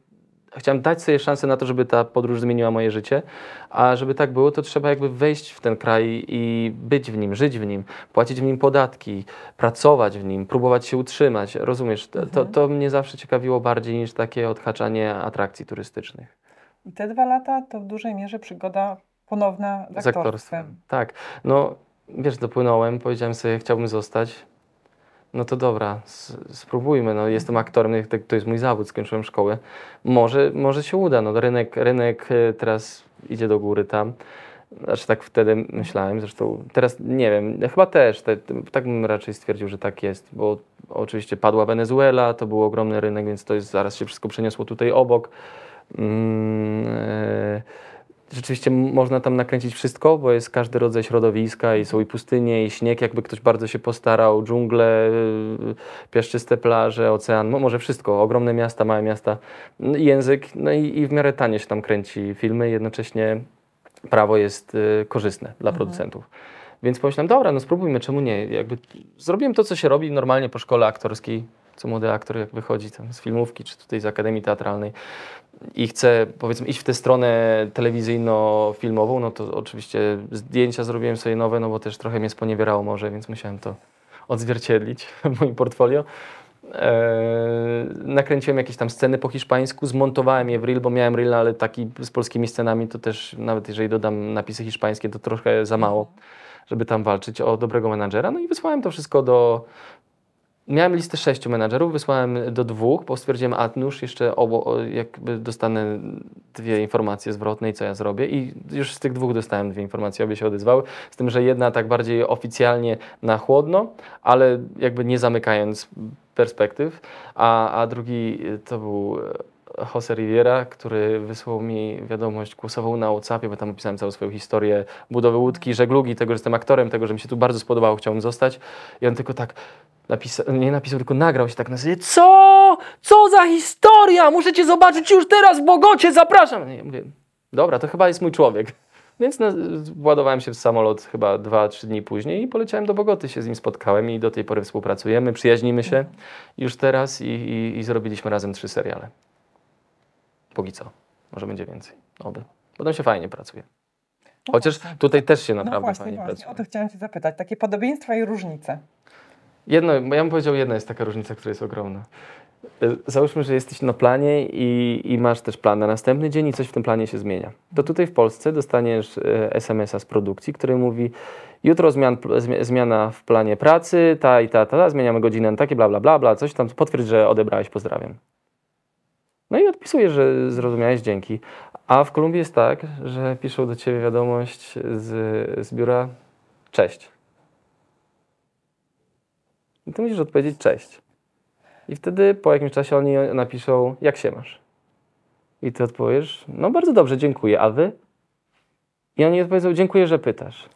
chciałem dać sobie szansę na to, żeby ta podróż zmieniła moje życie, a żeby tak było, to trzeba jakby wejść w ten kraj i być w nim, żyć w nim, płacić w nim podatki, pracować w nim, próbować się utrzymać. Rozumiesz, to, to, to mnie zawsze ciekawiło bardziej niż takie odhaczanie atrakcji turystycznych. I te dwa lata to w dużej mierze przygoda ponowna z Z aktorstwem. Tak. No, wiesz, dopłynąłem, powiedziałem sobie, chciałbym zostać. No to dobra, spróbujmy. No, jestem aktorem, to- jest mój zawód, skończyłem szkołę. Może, może się uda. No, rynek, rynek e, teraz idzie do góry tam. Znaczy tak wtedy myślałem, zresztą teraz nie wiem, chyba też, te, tak bym raczej stwierdził, że tak jest, bo oczywiście padła Wenezuela, to był ogromny rynek, więc to jest, zaraz się wszystko przeniosło tutaj obok. Mm, e, Rzeczywiście można tam nakręcić wszystko, bo jest każdy rodzaj środowiska i są i pustynie, i śnieg, jakby ktoś bardzo się postarał, dżungle, y, piaszczyste plaże, ocean, mo- może wszystko, ogromne miasta, małe miasta, no język, no i, i w miarę tanie się tam kręci filmy, jednocześnie prawo jest y, korzystne dla producentów. Więc pomyślałem, dobra, no spróbujmy, czemu nie? Jakby zrobiłem to, co się robi normalnie po szkole aktorskiej, co młody aktor jak wychodzi tam z filmówki, czy tutaj z Akademii Teatralnej i chce powiedzmy iść w tę stronę telewizyjno-filmową, no to oczywiście zdjęcia zrobiłem sobie nowe, no bo też trochę mnie sponiewierało może, więc musiałem to odzwierciedlić <laughs> w moim portfolio. Eee, nakręciłem jakieś tam sceny po hiszpańsku, zmontowałem je w reel, bo miałem reel, ale taki z polskimi scenami to też, nawet jeżeli dodam napisy hiszpańskie, to trochę za mało, żeby tam walczyć o dobrego menadżera. No i wysłałem to wszystko do, Miałem listę sześciu menadżerów, wysłałem do dwóch, bo stwierdziłem, a nuż jeszcze obo, jakby dostanę dwie informacje zwrotne i co ja zrobię. I już z tych dwóch dostałem dwie informacje, obie się odezwały. Z tym, że jedna tak bardziej oficjalnie na chłodno, ale jakby nie zamykając perspektyw, a, a drugi to był Jose Riviera, który wysłał mi wiadomość głosową na WhatsAppie, bo tam opisałem całą swoją historię budowy łódki, żeglugi, tego, że jestem aktorem, tego, że mi się tu bardzo spodobało, chciałbym zostać. I on tylko tak napisał, nie napisał, tylko nagrał się tak na zasadzie, co? Co za historia? Muszę cię zobaczyć już teraz w Bogocie, zapraszam. I ja mówię, dobra, to chyba jest mój człowiek. <laughs> Więc na, władowałem się w samolot chyba dwa, trzy dni później i poleciałem do Bogoty, się z nim spotkałem i do tej pory współpracujemy, przyjaźnimy się już teraz i, i, i zrobiliśmy razem trzy seriale. Póki co. Może będzie więcej. Oby. Potem się fajnie pracuje. No Chociaż właśnie. tutaj też się No naprawdę właśnie, fajnie właśnie, pracuje. o to chciałam Cię zapytać. Takie podobieństwa i różnice. Jedno, bo ja bym powiedział, jedna jest taka różnica, która jest ogromna. Y, Załóżmy, że jesteś na planie i, i masz też plan na następny dzień i coś w tym planie się zmienia. To tutaj w Polsce dostaniesz e, SMS-a z produkcji, który mówi jutro zmian, zmi- zmiana w planie pracy, ta i ta, ta, ta, zmieniamy godzinę takie, bla, bla, bla, bla, coś tam, potwierdź, że odebrałeś, pozdrawiam. No i odpisujesz, że zrozumiałeś, dzięki. A w Kolumbii jest tak, że piszą do ciebie wiadomość z, z biura, cześć. I ty musisz odpowiedzieć cześć. I wtedy po jakimś czasie oni napiszą, jak się masz? I ty odpowiesz, no bardzo dobrze, dziękuję, a wy? I oni odpowiedzą, dziękuję, że pytasz.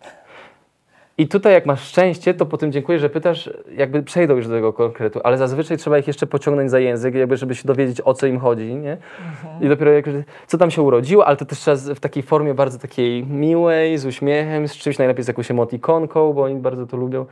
I tutaj jak masz szczęście, to po tym dziękuję, że pytasz, jakby przejdą już do tego konkretu, ale zazwyczaj trzeba ich jeszcze pociągnąć za język, jakby żeby się dowiedzieć, o co im chodzi, nie? I dopiero jak, co tam się urodziło, ale to też trzeba w takiej formie bardzo takiej miłej, z uśmiechem, z czymś najlepiej z jakąś emotikonką, bo oni bardzo to lubią.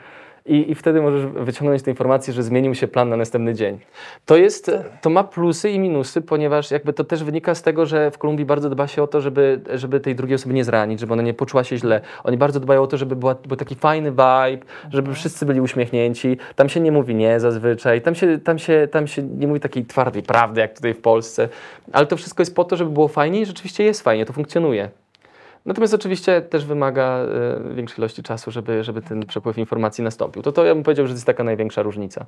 I, I wtedy możesz wyciągnąć tę informację, że zmienił się plan na następny dzień. To jest, to ma plusy i minusy, ponieważ jakby to też wynika z tego, że w Kolumbii bardzo dba się o to, żeby, żeby tej drugiej osoby nie zranić, żeby ona nie poczuła się źle. Oni bardzo dbają o to, żeby była, był taki fajny vibe, żeby wszyscy byli uśmiechnięci. Tam się nie mówi nie zazwyczaj, tam się, tam się, tam się nie mówi takiej twardej prawdy, jak tutaj w Polsce. Ale to wszystko jest po to, żeby było fajnie i rzeczywiście jest fajnie, to funkcjonuje. Natomiast oczywiście też wymaga e, większej ilości czasu, żeby, żeby ten przepływ informacji nastąpił. To to ja bym powiedział, że to jest taka największa różnica.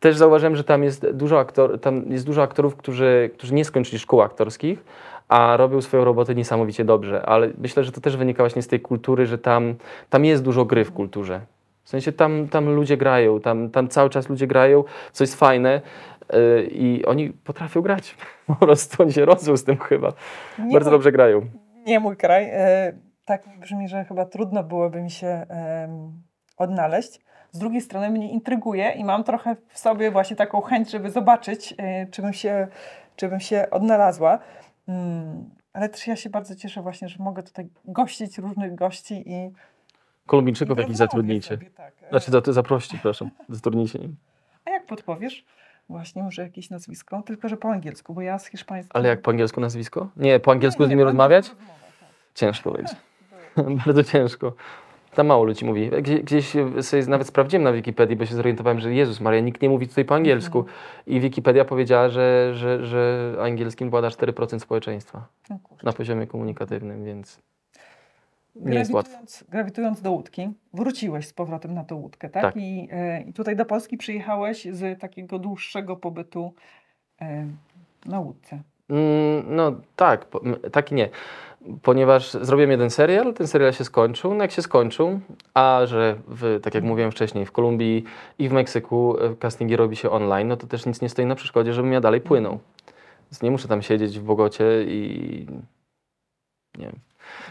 Też zauważyłem, że tam jest dużo, aktor, tam jest dużo aktorów, którzy, którzy nie skończyli szkół aktorskich, a robią swoją robotę niesamowicie dobrze. Ale myślę, że to też wynika właśnie z tej kultury, że tam, tam jest dużo gry w kulturze. W sensie tam, tam ludzie grają, tam, tam cały czas ludzie grają, co jest fajne. e, I oni potrafią grać. <laughs> Po prostu oni się rodzą z tym chyba. Nie Bardzo dobrze grają. Nie mój kraj. E, tak brzmi, że chyba trudno byłoby mi się odnaleźć. Z drugiej strony mnie intryguje i mam trochę w sobie właśnie taką chęć, żeby zobaczyć, e, czy bym się, czy bym się odnalazła. Mm, ale też ja się bardzo cieszę właśnie, że mogę tutaj gościć różnych gości i... Kolumbijczyków i jakich rozmawiać zatrudnicie. sobie, tak. Znaczy, zaproście, proszę. Zatrudnijcie nim. A jak podpowiesz? Właśnie może jakieś nazwisko, tylko że po angielsku, bo ja z hiszpańskim... Ale jak po angielsku nazwisko? Nie, po angielsku Nie, z nie, nimi po rozmawiać? rozmowa, tak. Ciężko będzie. <laughs> <laughs> Bardzo ciężko. Tam mało ludzi mówi. Gdzie- Gdzieś sobie nawet sprawdziłem na Wikipedii, bo się zorientowałem, że Jezus Maria, nikt nie mówi tutaj po angielsku. Mhm. I Wikipedia powiedziała, że, że, że angielskim włada 4% społeczeństwa No na poziomie komunikatywnym, więc nie jest łatwo. Grawitując, do łódki, wróciłeś z powrotem na tą łódkę, tak? Tak. I, e, I tutaj do Polski przyjechałeś z takiego dłuższego pobytu e, na łódce. Mm, No tak, tak i nie. Ponieważ zrobiłem jeden serial, ten serial się skończył, no jak się skończył, a że w, tak jak mówiłem wcześniej, w Kolumbii i w Meksyku e, castingi robi się online, no to też nic nie stoi na przeszkodzie, żebym ja dalej płynął. Więc nie muszę tam siedzieć w Bogocie i nie wiem,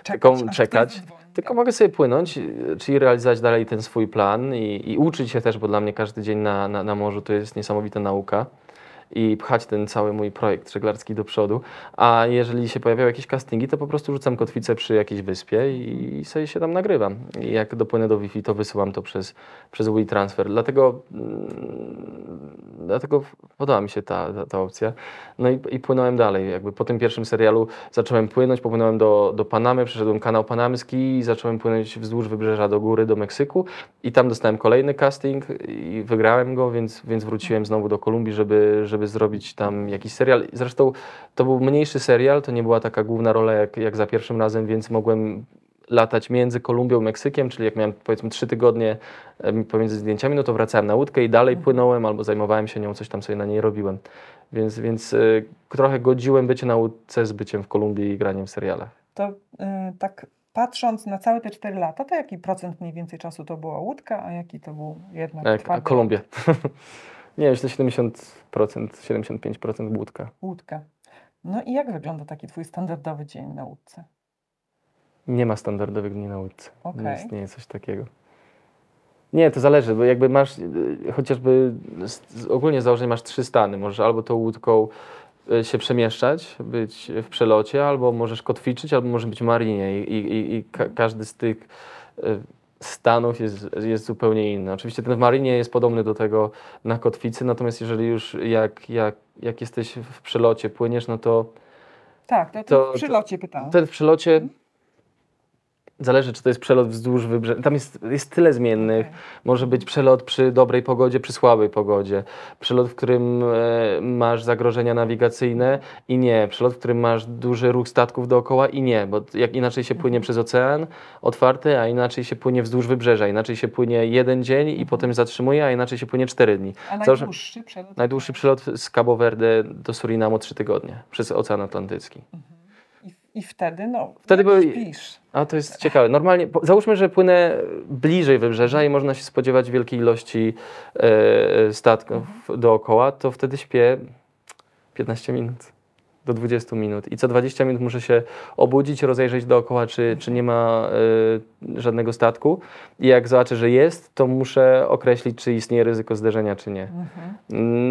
Tylko aż ktoś czekać, tylko tak. mogę sobie płynąć, czyli realizować dalej ten swój plan i, i uczyć się też, bo dla mnie każdy dzień na, na, na morzu to jest niesamowita nauka i pchać ten cały mój projekt żeglarski do przodu. A jeżeli się pojawiają jakieś castingi, to po prostu rzucam kotwicę przy jakiejś wyspie i, sobie się tam nagrywam. I jak dopłynę do Wi-Fi, to wysyłam to przez, przez WeTransfer. Dlatego, mm, dlatego podoba mi się ta, ta, ta opcja. No i, i płynąłem dalej. Jakby po tym pierwszym serialu zacząłem płynąć, popłynąłem do, do Panamy, przeszedłem kanał panamski i zacząłem płynąć wzdłuż wybrzeża do góry, do Meksyku i tam dostałem kolejny casting i wygrałem go, więc, więc wróciłem znowu do Kolumbii, żeby, żeby zrobić tam jakiś serial. Zresztą to był mniejszy serial, to nie była taka główna rola jak, jak za pierwszym razem, więc mogłem latać między Kolumbią i Meksykiem, czyli jak miałem powiedzmy trzy tygodnie pomiędzy zdjęciami, no to wracałem na łódkę i dalej płynąłem albo zajmowałem się nią, coś tam sobie na niej robiłem. Więc, więc y, trochę godziłem bycie na łódce z byciem w Kolumbii i graniem w serialach. To e, tak patrząc na całe te 4 lata, to jaki procent mniej więcej czasu to była łódka, a jaki to był jednak twardy Kolumbia. <laughs> Nie myślę 70%, 75% łódka. łódka. No i jak wygląda taki twój standardowy dzień na łódce? Nie ma standardowych dni na łódce. Nie Okej. istnieje coś takiego. Nie, to zależy, bo jakby masz y, chociażby z, ogólnie z założenia masz trzy stany. Możesz albo tą łódką y, się przemieszczać, być w przelocie, albo możesz kotwiczyć, albo może być w marinie i, i, i- i ka każdy z tych y, stanów jest, jest zupełnie inny. Oczywiście ten w marinie jest podobny do tego na kotwicy, natomiast jeżeli już jak, jak, jak jesteś w przelocie, płyniesz, no to Tak, to, To- to w przylocie pytałam. ten w przelocie zależy, czy to jest przelot wzdłuż wybrzeża. Tam jest, jest tyle zmiennych. Okej. Może być przelot przy dobrej pogodzie, przy słabej pogodzie. Przelot, w którym e, masz zagrożenia nawigacyjne i nie. Przelot, w którym masz duży ruch statków dookoła i nie, bo jak inaczej się płynie przez ocean otwarty, a inaczej się płynie wzdłuż wybrzeża. Inaczej się płynie jeden dzień i potem zatrzymuje, a inaczej się płynie cztery dni. A najdłuższy przelot? Najdłuższy przelot z Cabo Verde do Surinamu trzy tygodnie przez Ocean Atlantycki. I, I wtedy, no, Wtedy śpisz? A to jest ciekawe. Normalnie, po- załóżmy, że płynę bliżej wybrzeża i można się spodziewać wielkiej ilości e, statków dookoła, to wtedy śpię 15 minut. Do 20 minut. I co 20 minut muszę się obudzić, rozejrzeć dookoła, czy, czy nie ma y, żadnego statku. I jak zobaczę, że jest, to muszę określić, czy istnieje ryzyko zderzenia, czy nie. Mhm.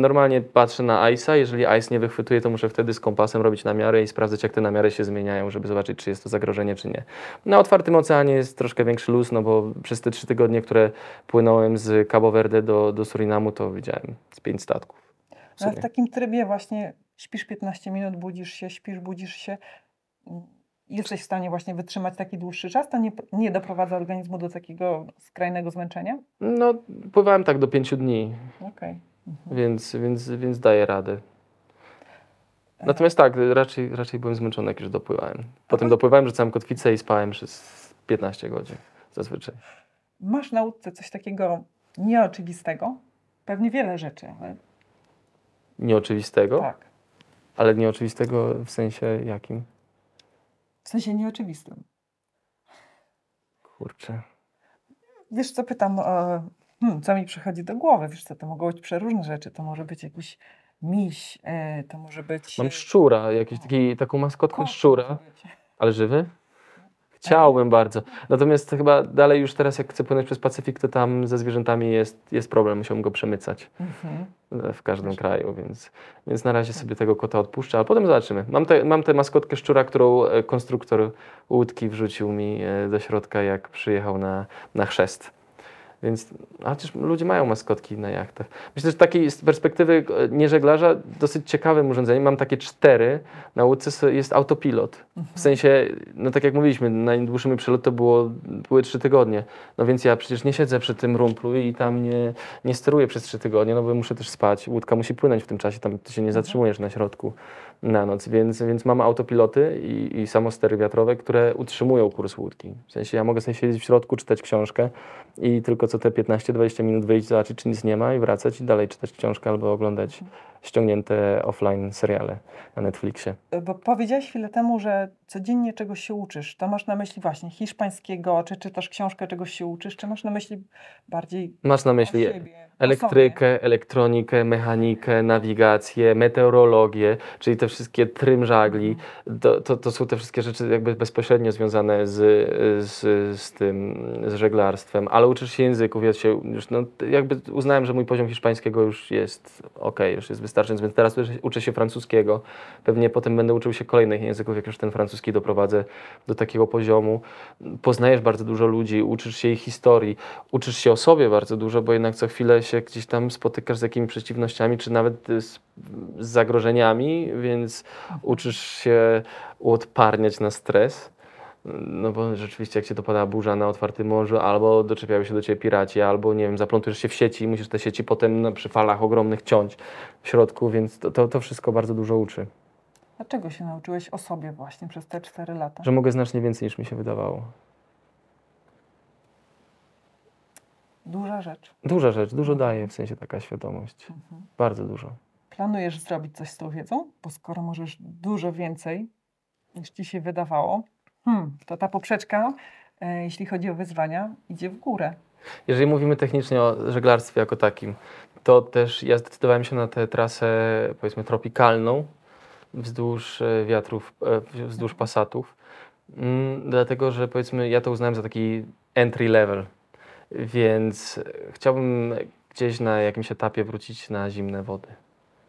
Normalnie patrzę na ICE, jeżeli ICE nie wychwytuje, to muszę wtedy z kompasem robić namiary i sprawdzać, jak te namiary się zmieniają, żeby zobaczyć, czy jest to zagrożenie, czy nie. Na otwartym oceanie jest troszkę większy luz, no bo przez te trzy tygodnie, które płynąłem z Cabo Verde do, do Surinamu, to widziałem z pięć statków. w Ale sumie. w takim trybie właśnie śpisz 15 minut, budzisz się, śpisz, budzisz się. Jesteś w stanie właśnie wytrzymać taki dłuższy czas? To nie, nie doprowadza organizmu do takiego skrajnego zmęczenia? No, pływałem tak do pięciu dni, Okej. więc, więc, więc daję radę. Natomiast tak, raczej, raczej byłem zmęczony, jak już dopływałem. Potem dopływałem, rzucałem kotwicę i spałem przez 15 godzin zazwyczaj. Masz na łódce coś takiego nieoczywistego? Pewnie wiele rzeczy, ale Nieoczywistego, tak. Ale nieoczywistego w sensie jakim? W sensie nieoczywistym. Kurczę. Wiesz co, pytam, e, hmm, co mi przychodzi do głowy? Wiesz co, to mogą być przeróżne rzeczy. To może być jakiś miś, e, to może być... Mam szczura, jakiś taki, taką maskotkę kot szczura. Ale żywy? Chciałbym bardzo. Natomiast chyba dalej już teraz, jak chcę płynąć przez Pacyfik, to tam ze zwierzętami jest, jest problem. Musiałbym go przemycać Mhm. e, w każdym kraju, więc, więc na razie sobie tego kota odpuszczę, a potem zobaczymy. Mam, te, mam tę maskotkę szczura, którą e, konstruktor łódki wrzucił mi e, do środka, jak przyjechał na, na chrzest. Więc, a chociaż ludzie mają maskotki na jachtach. Myślę, że takiej z perspektywy e, nieżeglarza dosyć ciekawym urządzeniem, mam takie cztery, na łódce jest autopilot. W sensie, no tak jak mówiliśmy, najdłuższy mój przelot to było, były trzy tygodnie. No więc ja przecież nie siedzę przy tym rumplu i tam nie, nie steruję przez trzy tygodnie, no bo muszę też spać. Łódka musi płynąć w tym czasie, tam ty się nie zatrzymujesz na środku na noc, więc, więc mamy autopiloty i, i samostery wiatrowe, które utrzymują kurs łódki. W sensie ja mogę sobie siedzieć w środku, czytać książkę i tylko co te 15-20 minut wyjść, zobaczyć, czy nic nie ma i wracać i dalej czytać książkę albo oglądać ściągnięte offline seriale na Netflixie. Bo powiedziałeś chwilę temu, że codziennie czegoś się uczysz. To masz na myśli właśnie hiszpańskiego, czy czytasz książkę, czegoś się uczysz, czy masz na myśli bardziej Masz na myśli elektrykę, elektronikę, mechanikę, nawigację, meteorologię, czyli te wszystkie trym żagli. To, to, to są te wszystkie rzeczy jakby bezpośrednio związane z, z, z tym, z żeglarstwem, ale uczysz się języków. Ja się już, no, jakby uznałem, że mój poziom hiszpańskiego już jest ok, już jest wystarczający, więc teraz uczę- uczę się francuskiego. Pewnie potem będę uczył się kolejnych języków, jak już ten francuski doprowadzę do takiego poziomu. Poznajesz bardzo dużo ludzi, uczysz się ich historii, uczysz się o sobie bardzo dużo, bo jednak co chwilę się gdzieś tam spotykasz z jakimiś przeciwnościami, czy nawet y, z, z zagrożeniami, więc uczysz się uodparniać na stres. No bo rzeczywiście jak się dopada burza na otwartym morzu, albo doczepiają się do ciebie piraci, albo nie wiem, zaplątujesz się w sieci i musisz te sieci potem no, przy falach ogromnych ciąć w środku, więc to, to, to wszystko bardzo dużo uczy. A czego się nauczyłeś o sobie właśnie przez te cztery lata? Że mogę znacznie więcej niż mi się wydawało. Duża rzecz. Duża rzecz, dużo daje w sensie taka świadomość. Mhm. Bardzo dużo. Planujesz zrobić coś z tą wiedzą? Bo skoro możesz dużo więcej niż ci się wydawało, hmm, to ta poprzeczka, e, jeśli chodzi o wyzwania, idzie w górę. Jeżeli mówimy technicznie o żeglarstwie jako takim, to też ja zdecydowałem się na tę trasę, powiedzmy, tropikalną, wzdłuż e, wiatrów, e, wzdłuż pasatów, mm, dlatego że powiedzmy, ja to uznałem za taki entry level, więc chciałbym gdzieś na jakimś etapie wrócić na zimne wody,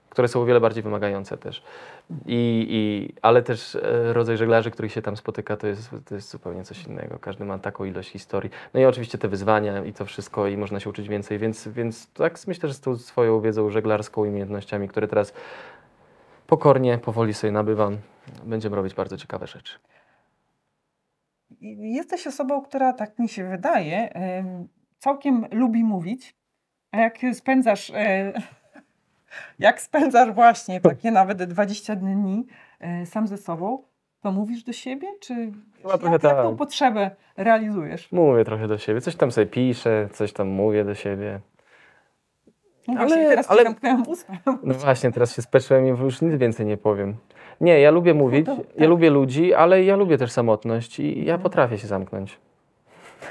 które są o wiele bardziej wymagające też. I, i, ale też e, rodzaj żeglarzy, których się tam spotyka, to jest, to jest zupełnie coś innego. Każdy ma taką ilość historii. No i oczywiście te wyzwania i to wszystko, i można się uczyć więcej, więc, więc tak myślę, że z tą swoją wiedzą żeglarską, i umiejętnościami, które teraz pokornie, powoli sobie nabywam, będziemy robić bardzo ciekawe rzeczy. Jesteś osobą, która, tak mi się wydaje, em, całkiem lubi mówić, a jak spędzasz, e, <laughs> jak spędzasz właśnie takie nawet 20 dni e, sam ze sobą, to mówisz do siebie, czy Chyba jak, jak tą tak. potrzebę realizujesz? Mówię trochę do siebie, coś tam sobie piszę, coś tam mówię do siebie. No Ale- właśnie, teraz ale- ale... zamknęłam. No właśnie, teraz się speszyłem i już nic więcej nie powiem. Nie, ja lubię mówić, to- ja tak. lubię ludzi, ale ja lubię też samotność i ja potrafię się zamknąć.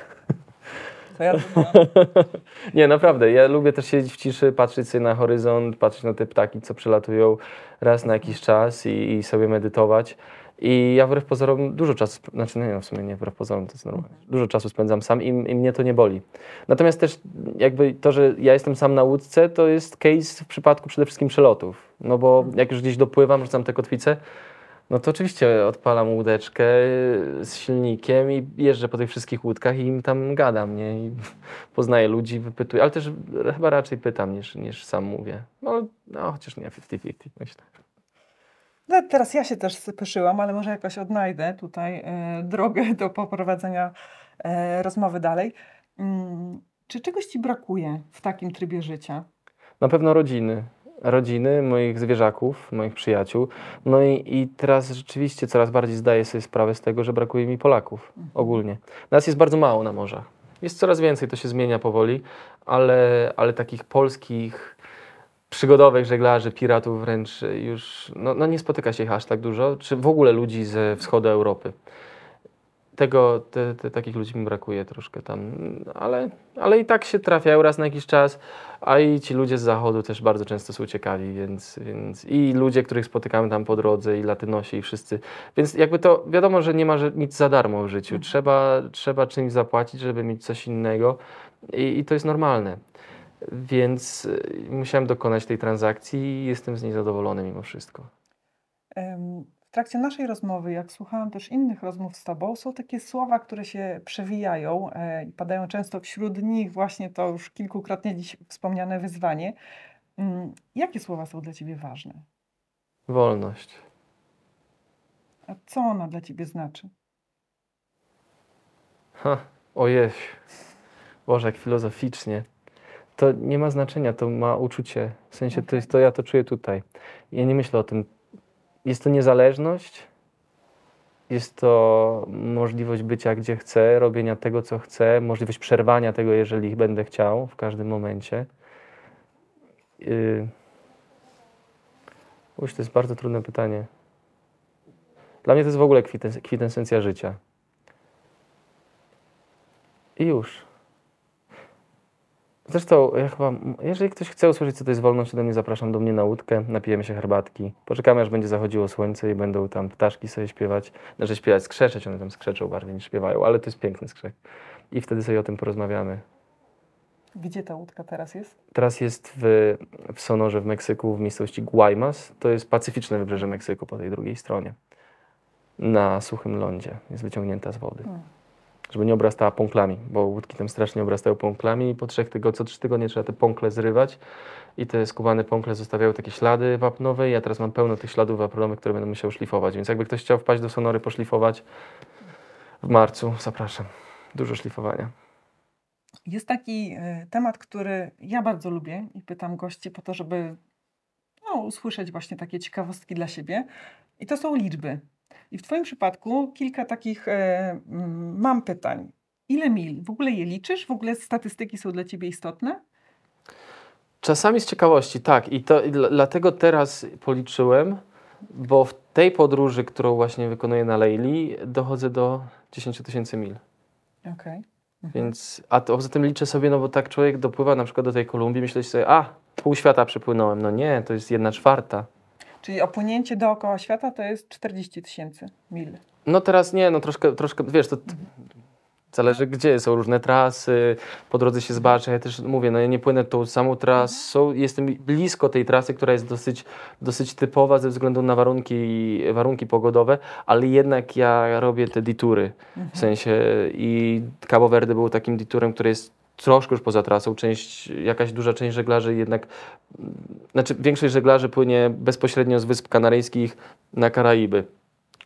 <laughs> to ja. <laughs> Nie, naprawdę. Ja lubię też siedzieć w ciszy, patrzeć sobie na horyzont, patrzeć na te ptaki, co przylatują raz na jakiś czas i, i sobie medytować. I ja wbrew pozorom dużo czasu, znaczy nie, no w sumie nie wbrew pozorom, to jest normalne. Dużo czasu spędzam sam i, i mnie to nie boli. Natomiast też jakby to, że ja jestem sam na łódce, to jest case w przypadku przede wszystkim przelotów. No bo jak już gdzieś dopływam, rzucam te kotwice, no to oczywiście odpalam łódeczkę z silnikiem i jeżdżę po tych wszystkich łódkach i im tam gadam, nie? I <laughs> poznaję ludzi, wypytuję, ale też chyba raczej pytam niż, niż sam mówię. No, no chociaż nie, 50-50 myślę. No, teraz ja się też speszyłam, ale może jakoś odnajdę tutaj e, drogę do poprowadzenia e, rozmowy dalej. Mm, czy czegoś Ci brakuje w takim trybie życia? Na pewno rodziny. Rodziny, moich zwierzaków, moich przyjaciół. No i, i teraz rzeczywiście coraz bardziej zdaję sobie sprawę z tego, że brakuje mi Polaków ogólnie. Nas jest bardzo mało na morzach. Jest coraz więcej, to się zmienia powoli, ale, ale takich polskich przygodowych żeglarzy, piratów wręcz już no, no nie spotyka się ich aż tak dużo, czy w ogóle ludzi ze wschodu Europy. Tego, te, te, takich ludzi mi brakuje troszkę tam, ale, ale i tak się trafiają raz na jakiś czas, a i ci ludzie z zachodu też bardzo często są ciekawi, więc, więc i ludzie, których spotykamy tam po drodze, i latynosi, i wszyscy. Więc jakby to wiadomo, że nie ma nic za darmo w życiu. Trzeba, trzeba czymś zapłacić, żeby mieć coś innego i, i to jest normalne. Więc y, musiałem dokonać tej transakcji i jestem z niej zadowolony mimo wszystko. W trakcie naszej rozmowy, jak słuchałam też innych rozmów z Tobą, są takie słowa, które się przewijają e, i padają często wśród nich właśnie to już kilkukrotnie dziś wspomniane wyzwanie. Mm, Jakie słowa są dla Ciebie ważne? Wolność. A co ona dla Ciebie znaczy? Ha, ojej. Boże, jak filozoficznie. To nie ma znaczenia, to ma uczucie. W sensie to, jest, to ja to czuję tutaj. Ja nie myślę o tym. Jest to niezależność, jest to możliwość bycia gdzie chcę, robienia tego, co chcę, możliwość przerwania tego, jeżeli będę chciał w każdym momencie. Yy... Uż, to jest bardzo trudne pytanie. Dla mnie to jest w ogóle kwitens- kwintesencja życia. I już. Zresztą, ja chyba, jeżeli ktoś chce usłyszeć, co to jest wolność, ode mnie zapraszam do mnie na łódkę, napijemy się herbatki, poczekamy, aż będzie zachodziło słońce i będą tam ptaszki sobie śpiewać, znaczy śpiewać, skrzeczeć, one tam skrzeczą bardziej niż śpiewają, ale to jest piękny skrzek. I wtedy sobie o tym porozmawiamy. Gdzie ta łódka teraz jest? Teraz jest w, w Sonorze w Meksyku, w miejscowości Guaymas. To jest pacyficzne wybrzeże Meksyku po tej drugiej stronie. Na suchym lądzie. Jest wyciągnięta z wody. Hmm. Żeby nie obrastała pąklami, bo łódki tam strasznie obrastają pąklami i po trzech tygodniach, co trzy tygodnie trzeba te pąkle zrywać i te skubane pąkle zostawiają takie ślady wapnowe ja teraz mam pełno tych śladów wapnowych, które będę musiał szlifować. Więc jakby ktoś chciał wpaść do Sonory, poszlifować w marcu, zapraszam. Dużo szlifowania. Jest taki e, temat, który ja bardzo lubię i pytam gości po to, żeby no, usłyszeć właśnie takie ciekawostki dla siebie. I to są liczby. I w Twoim przypadku kilka takich e, mm, mam pytań. Ile mil? W ogóle je liczysz? W ogóle statystyki są dla Ciebie istotne? Czasami z ciekawości, tak. I to i dla- dlatego teraz policzyłem, bo w tej podróży, którą właśnie wykonuję na Leili, dochodzę do 10 tysięcy mil. Okej. Więc, a to, poza tym liczę sobie, no bo tak człowiek dopływa na przykład do tej Kolumbii, myśleć sobie, a, pół świata przepłynąłem. No nie, to jest jedna czwarta. Czyli opłynięcie dookoła świata to jest 40 tysięcy mil. No teraz nie, no troszkę, troszkę wiesz, to t- zależy gdzie, są różne trasy, po drodze się zbaczy, ja też mówię, no ja nie płynę tą samą trasą, jestem blisko tej trasy, która jest dosyć, dosyć typowa ze względu na warunki, warunki pogodowe, ale jednak ja robię te ditury, w sensie i Cabo Verde był takim diturem, który jest troszkę już poza trasą, część, jakaś duża część żeglarzy jednak, znaczy większość żeglarzy płynie bezpośrednio z Wysp Kanaryjskich na Karaiby.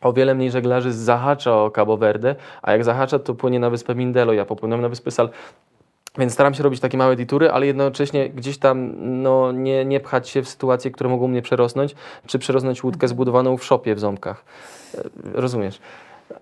O wiele mniej żeglarzy zahacza o Cabo Verde, a jak zahacza, to płynie na wyspę Mindelo. Ja popłynąłem na wyspę Sal. Więc staram się robić takie małe ditury, ale jednocześnie gdzieś tam no, nie, nie pchać się w sytuacje, które mogą mnie przerosnąć, czy przerosnąć łódkę zbudowaną w szopie w ząbkach. E, Rozumiesz?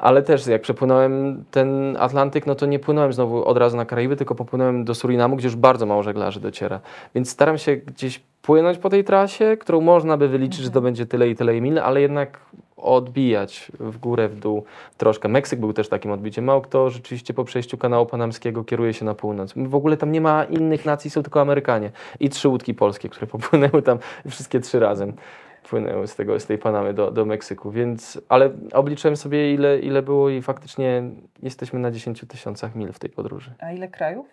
Ale też jak przepłynąłem ten Atlantyk, no to nie płynąłem znowu od razu na Karaiby, tylko popłynąłem do Surinamu, gdzie już bardzo mało żeglarzy dociera. Więc staram się gdzieś płynąć po tej trasie, którą można by wyliczyć, że to będzie tyle i tyle mil, ale jednak odbijać w górę, w dół troszkę. Meksyk był też takim odbiciem. Mało kto rzeczywiście po przejściu kanału panamskiego kieruje się na północ. W ogóle tam nie ma innych nacji, są tylko Amerykanie. I trzy łódki polskie, które popłynęły tam wszystkie trzy razem. Płynęły z, tego, z tej Panamy do, do Meksyku, więc, ale obliczyłem sobie ile, ile było i faktycznie jesteśmy na 10 tysiącach mil w tej podróży. A ile krajów?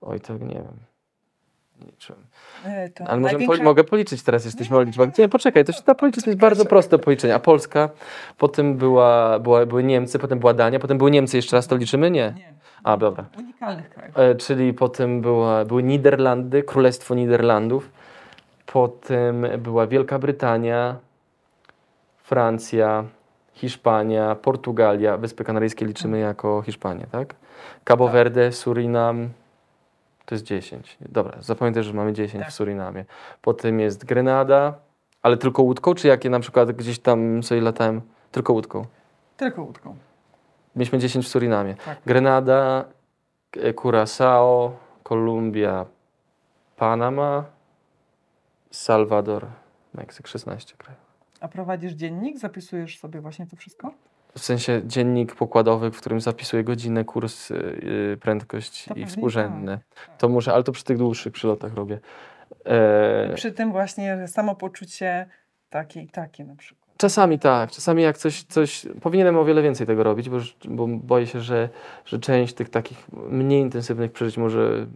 Oj, to nie wiem. Nie liczyłem. E, To Ale największa- mogę policzyć teraz, jesteśmy o liczbach. Nie, poczekaj, to się da policzyć, to jest bardzo proste policzenie. A Polska, potem była, była, były Niemcy, potem była Dania, potem były Niemcy, jeszcze raz to liczymy? Nie. Nie. A, dobra. Unikalnych krajów. E, czyli potem była, były Niderlandy, Królestwo Niderlandów, potem była Wielka Brytania, Francja, Hiszpania, Portugalia, Wyspy Kanaryjskie liczymy jako Hiszpanię, tak? Cabo Tak. Verde, Surinam, to jest 10. Dobra, zapamiętaj, że mamy 10 Tak. w Surinamie. Potem jest Grenada, ale tylko łódką, czy jakie na przykład gdzieś tam sobie latałem? Tylko łódką. Tylko łódką. Mieliśmy 10 w Surinamie. Tak. Grenada, e, Curaçao, Kolumbia, Panama, Salwador, Meksyk, 16 krajów. A prowadzisz dziennik? Zapisujesz sobie właśnie to wszystko? W sensie dziennik pokładowy, w którym zapisuję godzinę, kurs, yy, prędkość To i współrzędne. tak. To muszę, ale to przy tych dłuższych przylotach robię. E, Przy tym właśnie samopoczucie takie i takie na przykład. Czasami tak, czasami jak coś, coś powinienem o wiele więcej tego robić, bo, już- bo boję się, że, że część tych takich mniej intensywnych przeżyć może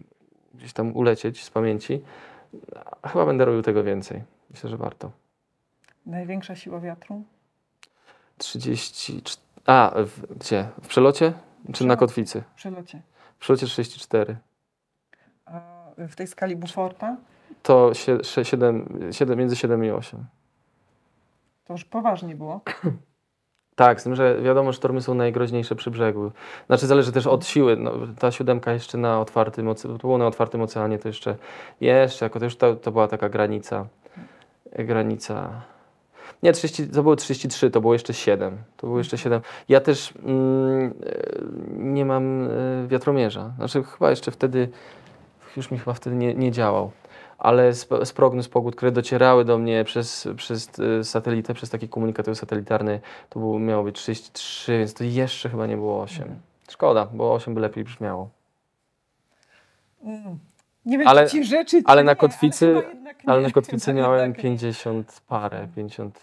gdzieś tam ulecieć z pamięci. Chyba będę robił tego więcej. Myślę, że warto. Największa siła wiatru? 30. A, w, gdzie? W przelocie? Czy na kotwicy? W przelocie. W przelocie 34. A w tej skali Buforta? To 7, 7, między 7 i 8. To już poważnie było. <clears throat> Tak, z tym, że wiadomo, sztormy są najgroźniejsze przy brzegu. Znaczy zależy też od siły. No, ta siódemka jeszcze na otwartym było na otwartym oceanie, to jeszcze, jeszcze, jako to już to, to była taka granica, granica. Nie, 30, to było 33, to było jeszcze 7. To było jeszcze 7. Ja też mm, nie mam e, wiatromierza. Znaczy chyba jeszcze wtedy, już mi chyba wtedy nie, nie działał. Ale z, z prognoz pogód, które docierały do mnie przez, przez e, satelitę, przez taki komunikator satelitarny, to było, miało być 33, więc to jeszcze chyba nie było 8. Szkoda, bo 8 by lepiej brzmiało. Mm. Nie wiem, Ale- czy ci rzeczy, czy ale na kotwicy- ale. Ale na kotwicy miałem jednak nie. 50 parę, 50.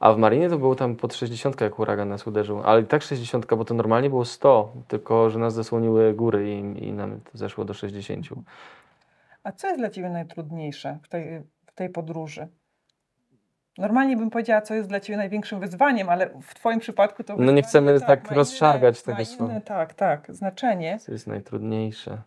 A w Marinie to było tam pod 60, jak huragan nas uderzył. Ale i tak 60, bo to normalnie było 100, tylko że nas zasłoniły góry i, i nam zeszło do 60. A co jest dla Ciebie najtrudniejsze w tej, w tej podróży? Normalnie bym powiedziała, co jest dla Ciebie największym wyzwaniem, ale w Twoim przypadku to No nie chcemy tak ma rozszargać inne, tego słowa. Tak, tak, znaczenie. Co jest najtrudniejsze?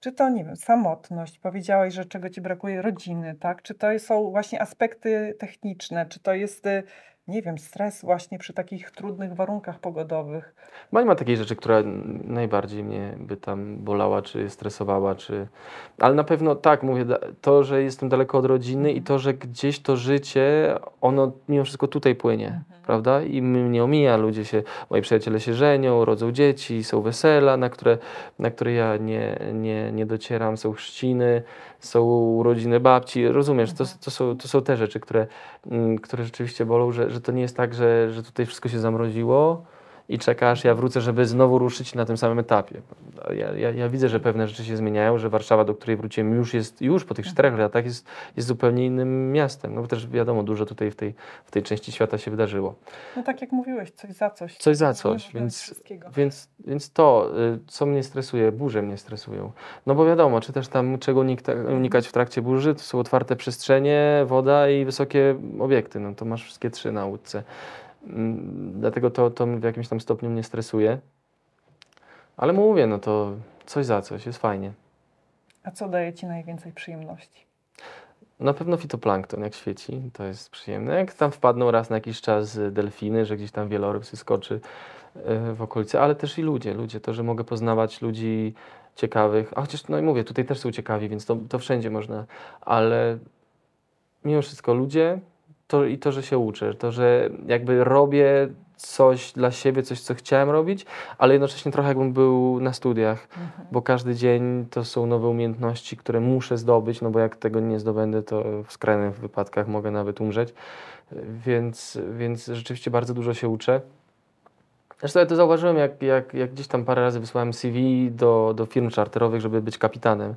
Czy to, nie wiem, samotność, powiedziałeś, że czego Ci brakuje, rodziny, tak? Czy to są właśnie aspekty techniczne, czy to jest, y, nie wiem, stres właśnie przy takich trudnych warunkach pogodowych? Chyba nie ma takiej rzeczy, która najbardziej mnie by tam bolała, czy stresowała, czy... Ale na pewno tak, mówię, to, że jestem daleko od rodziny i to, że gdzieś to życie, ono mimo wszystko tutaj płynie, Mhm. prawda? I mnie omija, ludzie się, moi przyjaciele się żenią, rodzą dzieci, są wesela, na które, na które ja nie, nie, nie docieram, są chrzciny, są urodziny babci, rozumiesz, to, to, są, to są te rzeczy, które, mm, które rzeczywiście bolą, że, że to nie jest tak, że, że tutaj wszystko się zamroziło, i czeka, aż ja wrócę, żeby znowu ruszyć na tym samym etapie. Ja, ja, ja widzę, że pewne rzeczy się zmieniają, że Warszawa, do której wróciłem już jest, już po tych czterech latach jest, jest zupełnie innym miastem. No bo też wiadomo, dużo tutaj w tej, w tej części świata się wydarzyło. No tak jak mówiłeś, coś za coś. Coś za coś, więc-. Więc, więc to, y, co mnie stresuje, burze mnie stresują. No bo wiadomo, czy też tam czego unikać w trakcie burzy, to są otwarte przestrzenie, woda i wysokie obiekty. No to masz wszystkie trzy na łódce. Mm, Dlatego to, to w jakimś tam stopniu mnie stresuje. Ale mówię, no to coś za coś, jest fajnie. A co daje Ci najwięcej przyjemności? Na pewno fitoplankton, jak świeci, to jest przyjemne. Jak tam wpadną raz na jakiś czas delfiny, że gdzieś tam wieloryb skoczy y, w okolicy, ale też i ludzie, ludzie, to, że mogę poznawać ludzi ciekawych, a chociaż, no i mówię, tutaj też są ciekawi, więc to, to wszędzie można, ale mimo wszystko ludzie to, i to, że się uczę, to, że jakby robię coś dla siebie, coś, co chciałem robić, ale jednocześnie trochę jakbym był na studiach, bo każdy dzień to są nowe umiejętności, które muszę zdobyć, no bo jak tego nie zdobędę, to w skrajnych wypadkach mogę nawet umrzeć. Więc, więc rzeczywiście bardzo dużo się uczę. Zresztą ja to zauważyłem, jak, jak, jak gdzieś tam parę razy wysłałem CV do, do firm czarterowych, żeby być kapitanem.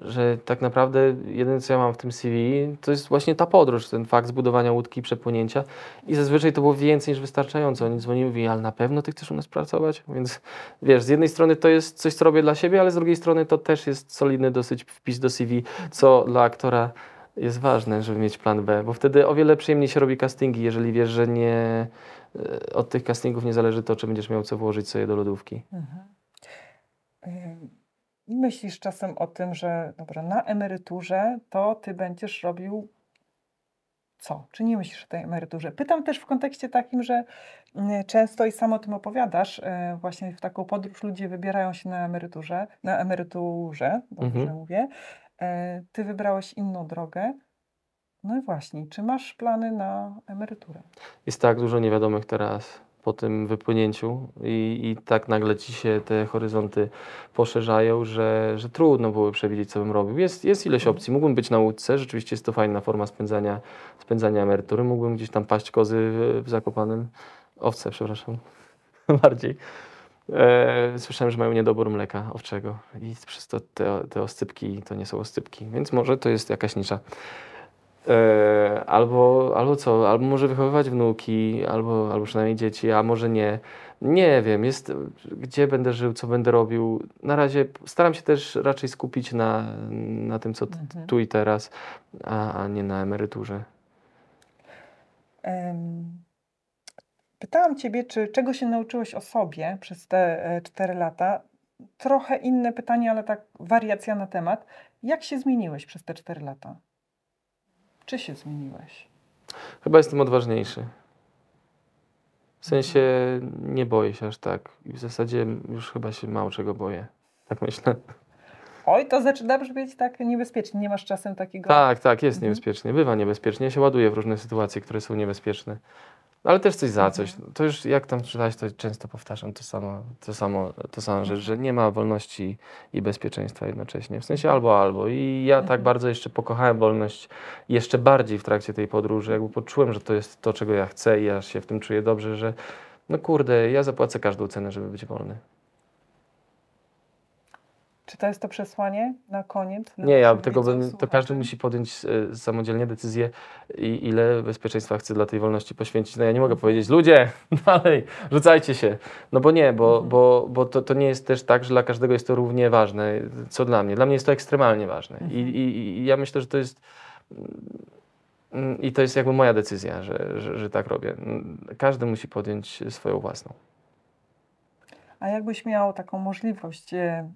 Że tak naprawdę jedyne, co ja mam w tym CV, to jest właśnie ta podróż, ten fakt zbudowania łódki, przepłynięcia. I zazwyczaj to było więcej niż wystarczająco. Oni dzwonili i mówili, ale na pewno ty chcesz u nas pracować? Więc wiesz, z jednej strony to jest coś, co robię dla siebie, ale z drugiej strony to też jest solidny dosyć wpis do CV, co dla aktora jest ważne, żeby mieć plan B, bo wtedy o wiele przyjemniej się robi castingi, jeżeli wiesz, że nie e, od tych castingów nie zależy to, czy będziesz miał co włożyć sobie do lodówki. I myślisz czasem o tym, że dobra, na emeryturze to ty będziesz robił co? Czy nie myślisz o tej emeryturze? Pytam też w kontekście takim, że mm, często i sam o tym opowiadasz, e, właśnie w taką podróż ludzie wybierają się na emeryturze, na emeryturze, dobrze Mhm. mówię. E, Ty wybrałeś inną drogę. No i właśnie, czy masz plany na emeryturę? Jest tak dużo niewiadomych teraz po tym wypłynięciu i, i tak nagle ci się te horyzonty poszerzają, że, że trudno było przewidzieć, co bym robił. Jest, jest ileś opcji. Mógłbym być na łódce, rzeczywiście jest to fajna forma spędzania, spędzania emerytury. Mógłbym gdzieś tam paść kozy w, w Zakopanem. Owce, przepraszam, <laughs> bardziej. E, słyszałem, że mają niedobór mleka owczego i przez to te, te oscypki to nie są oscypki, więc może to jest jakaś nisza. E, albo, albo co, albo może wychowywać wnuki, albo, albo przynajmniej dzieci, a może nie. Nie wiem, jest, gdzie będę żył, co będę robił. Na razie staram się też raczej skupić na, na tym, co Mhm. tu i teraz, a, a nie na emeryturze. Em, Pytałam Ciebie, czy czego się nauczyłeś o sobie przez te e, 4 lata? Trochę inne pytanie, ale tak wariacja na temat. Jak się zmieniłeś przez te 4 lata? Czy się zmieniłeś? Chyba jestem odważniejszy. W sensie nie boję się aż tak. I w zasadzie już chyba się mało czego boję. Tak myślę. Oj, to zaczyna brzmieć tak niebezpiecznie. Nie masz czasem takiego. Tak, tak, jest Mhm. niebezpiecznie. Bywa niebezpiecznie. Ja się ładuję w różne sytuacje, które są niebezpieczne. Ale też coś za coś. To już jak tam czytałeś, to często powtarzam to samo, to samo, to samo rzecz, że nie ma wolności i bezpieczeństwa jednocześnie. W sensie albo, albo. I ja tak Mhm. bardzo jeszcze pokochałem wolność jeszcze bardziej w trakcie tej podróży. Jakby poczułem, że to jest to, czego ja chcę i ja się w tym czuję dobrze, że no kurde, ja zapłacę każdą cenę, żeby być wolny. Czy to jest to przesłanie na koniec? dla Nie, ja tego bym, to każdy musi podjąć e, samodzielnie decyzję, i, ile bezpieczeństwa chce dla tej wolności poświęcić. No ja nie mogę powiedzieć, ludzie, <laughs> dalej, rzucajcie się. No bo nie, bo, Mhm. bo, bo to, to nie jest też tak, że dla każdego jest to równie ważne, co dla mnie. Dla mnie jest to ekstremalnie ważne. I, Mhm. i, I ja myślę, że to jest. mm, I to jest jakby moja decyzja, że, że, że tak robię. Każdy musi podjąć swoją własną. A jakbyś miał taką możliwość e,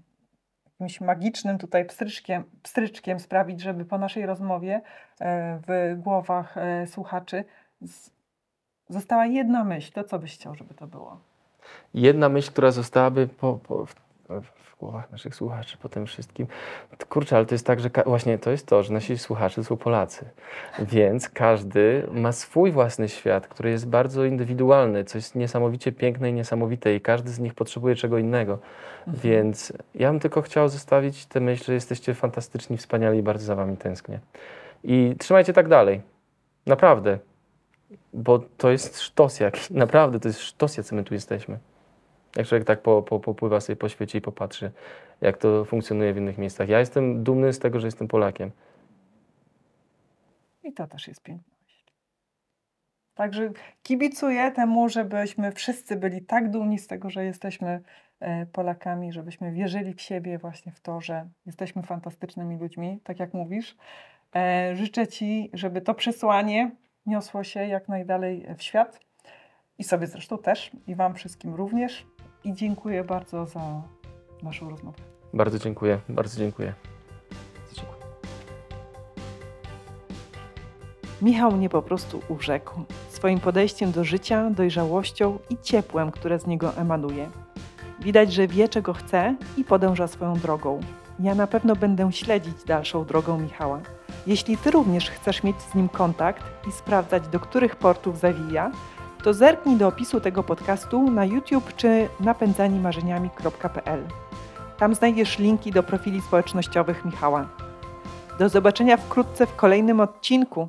jakimś magicznym tutaj pstryczkiem, pstryczkiem sprawić, żeby po naszej rozmowie e, w głowach e, słuchaczy została jedna myśl, to co byś chciał, żeby to było? Jedna myśl, która zostałaby po, po, w, głowach naszych słuchaczy po tym wszystkim. Kurczę, ale to jest tak, że właśnie to jest to, że nasi słuchacze są Polacy. Więc każdy ma swój własny świat, który jest bardzo indywidualny, co jest niesamowicie piękne i niesamowite i każdy z nich potrzebuje czego innego. Więc ja bym tylko chciał zostawić tę myśl, że jesteście fantastyczni, wspaniali i bardzo za wami tęsknię. I trzymajcie tak dalej. Naprawdę. Bo to jest sztos jak, naprawdę to jest sztos, jacy my tu jesteśmy. Jak człowiek tak po, po, popływa sobie po świecie i popatrzy, jak to funkcjonuje w innych miejscach. Ja jestem dumny z tego, że jestem Polakiem. I to też jest piękna myśl. Także kibicuję temu, żebyśmy wszyscy byli tak dumni z tego, że jesteśmy e, Polakami, żebyśmy wierzyli w siebie, właśnie w to, że jesteśmy fantastycznymi ludźmi, tak jak mówisz. E, Życzę Ci, żeby to przesłanie niosło się jak najdalej w świat i sobie zresztą też, i Wam wszystkim również. I dziękuję bardzo za naszą rozmowę. Bardzo dziękuję, bardzo dziękuję. Bardzo dziękuję. Michał mnie po prostu urzekł swoim podejściem do życia, dojrzałością i ciepłem, które z niego emanuje. Widać, że wie, czego chce i podąża swoją drogą. Ja na pewno będę śledzić dalszą drogą Michała. Jeśli Ty również chcesz mieć z nim kontakt i sprawdzać, do których portów zawija, to zerknij do opisu tego podcastu na YouTube czy napędzanimarzeniami.pl. Tam znajdziesz linki do profili społecznościowych Michała. Do zobaczenia wkrótce w kolejnym odcinku.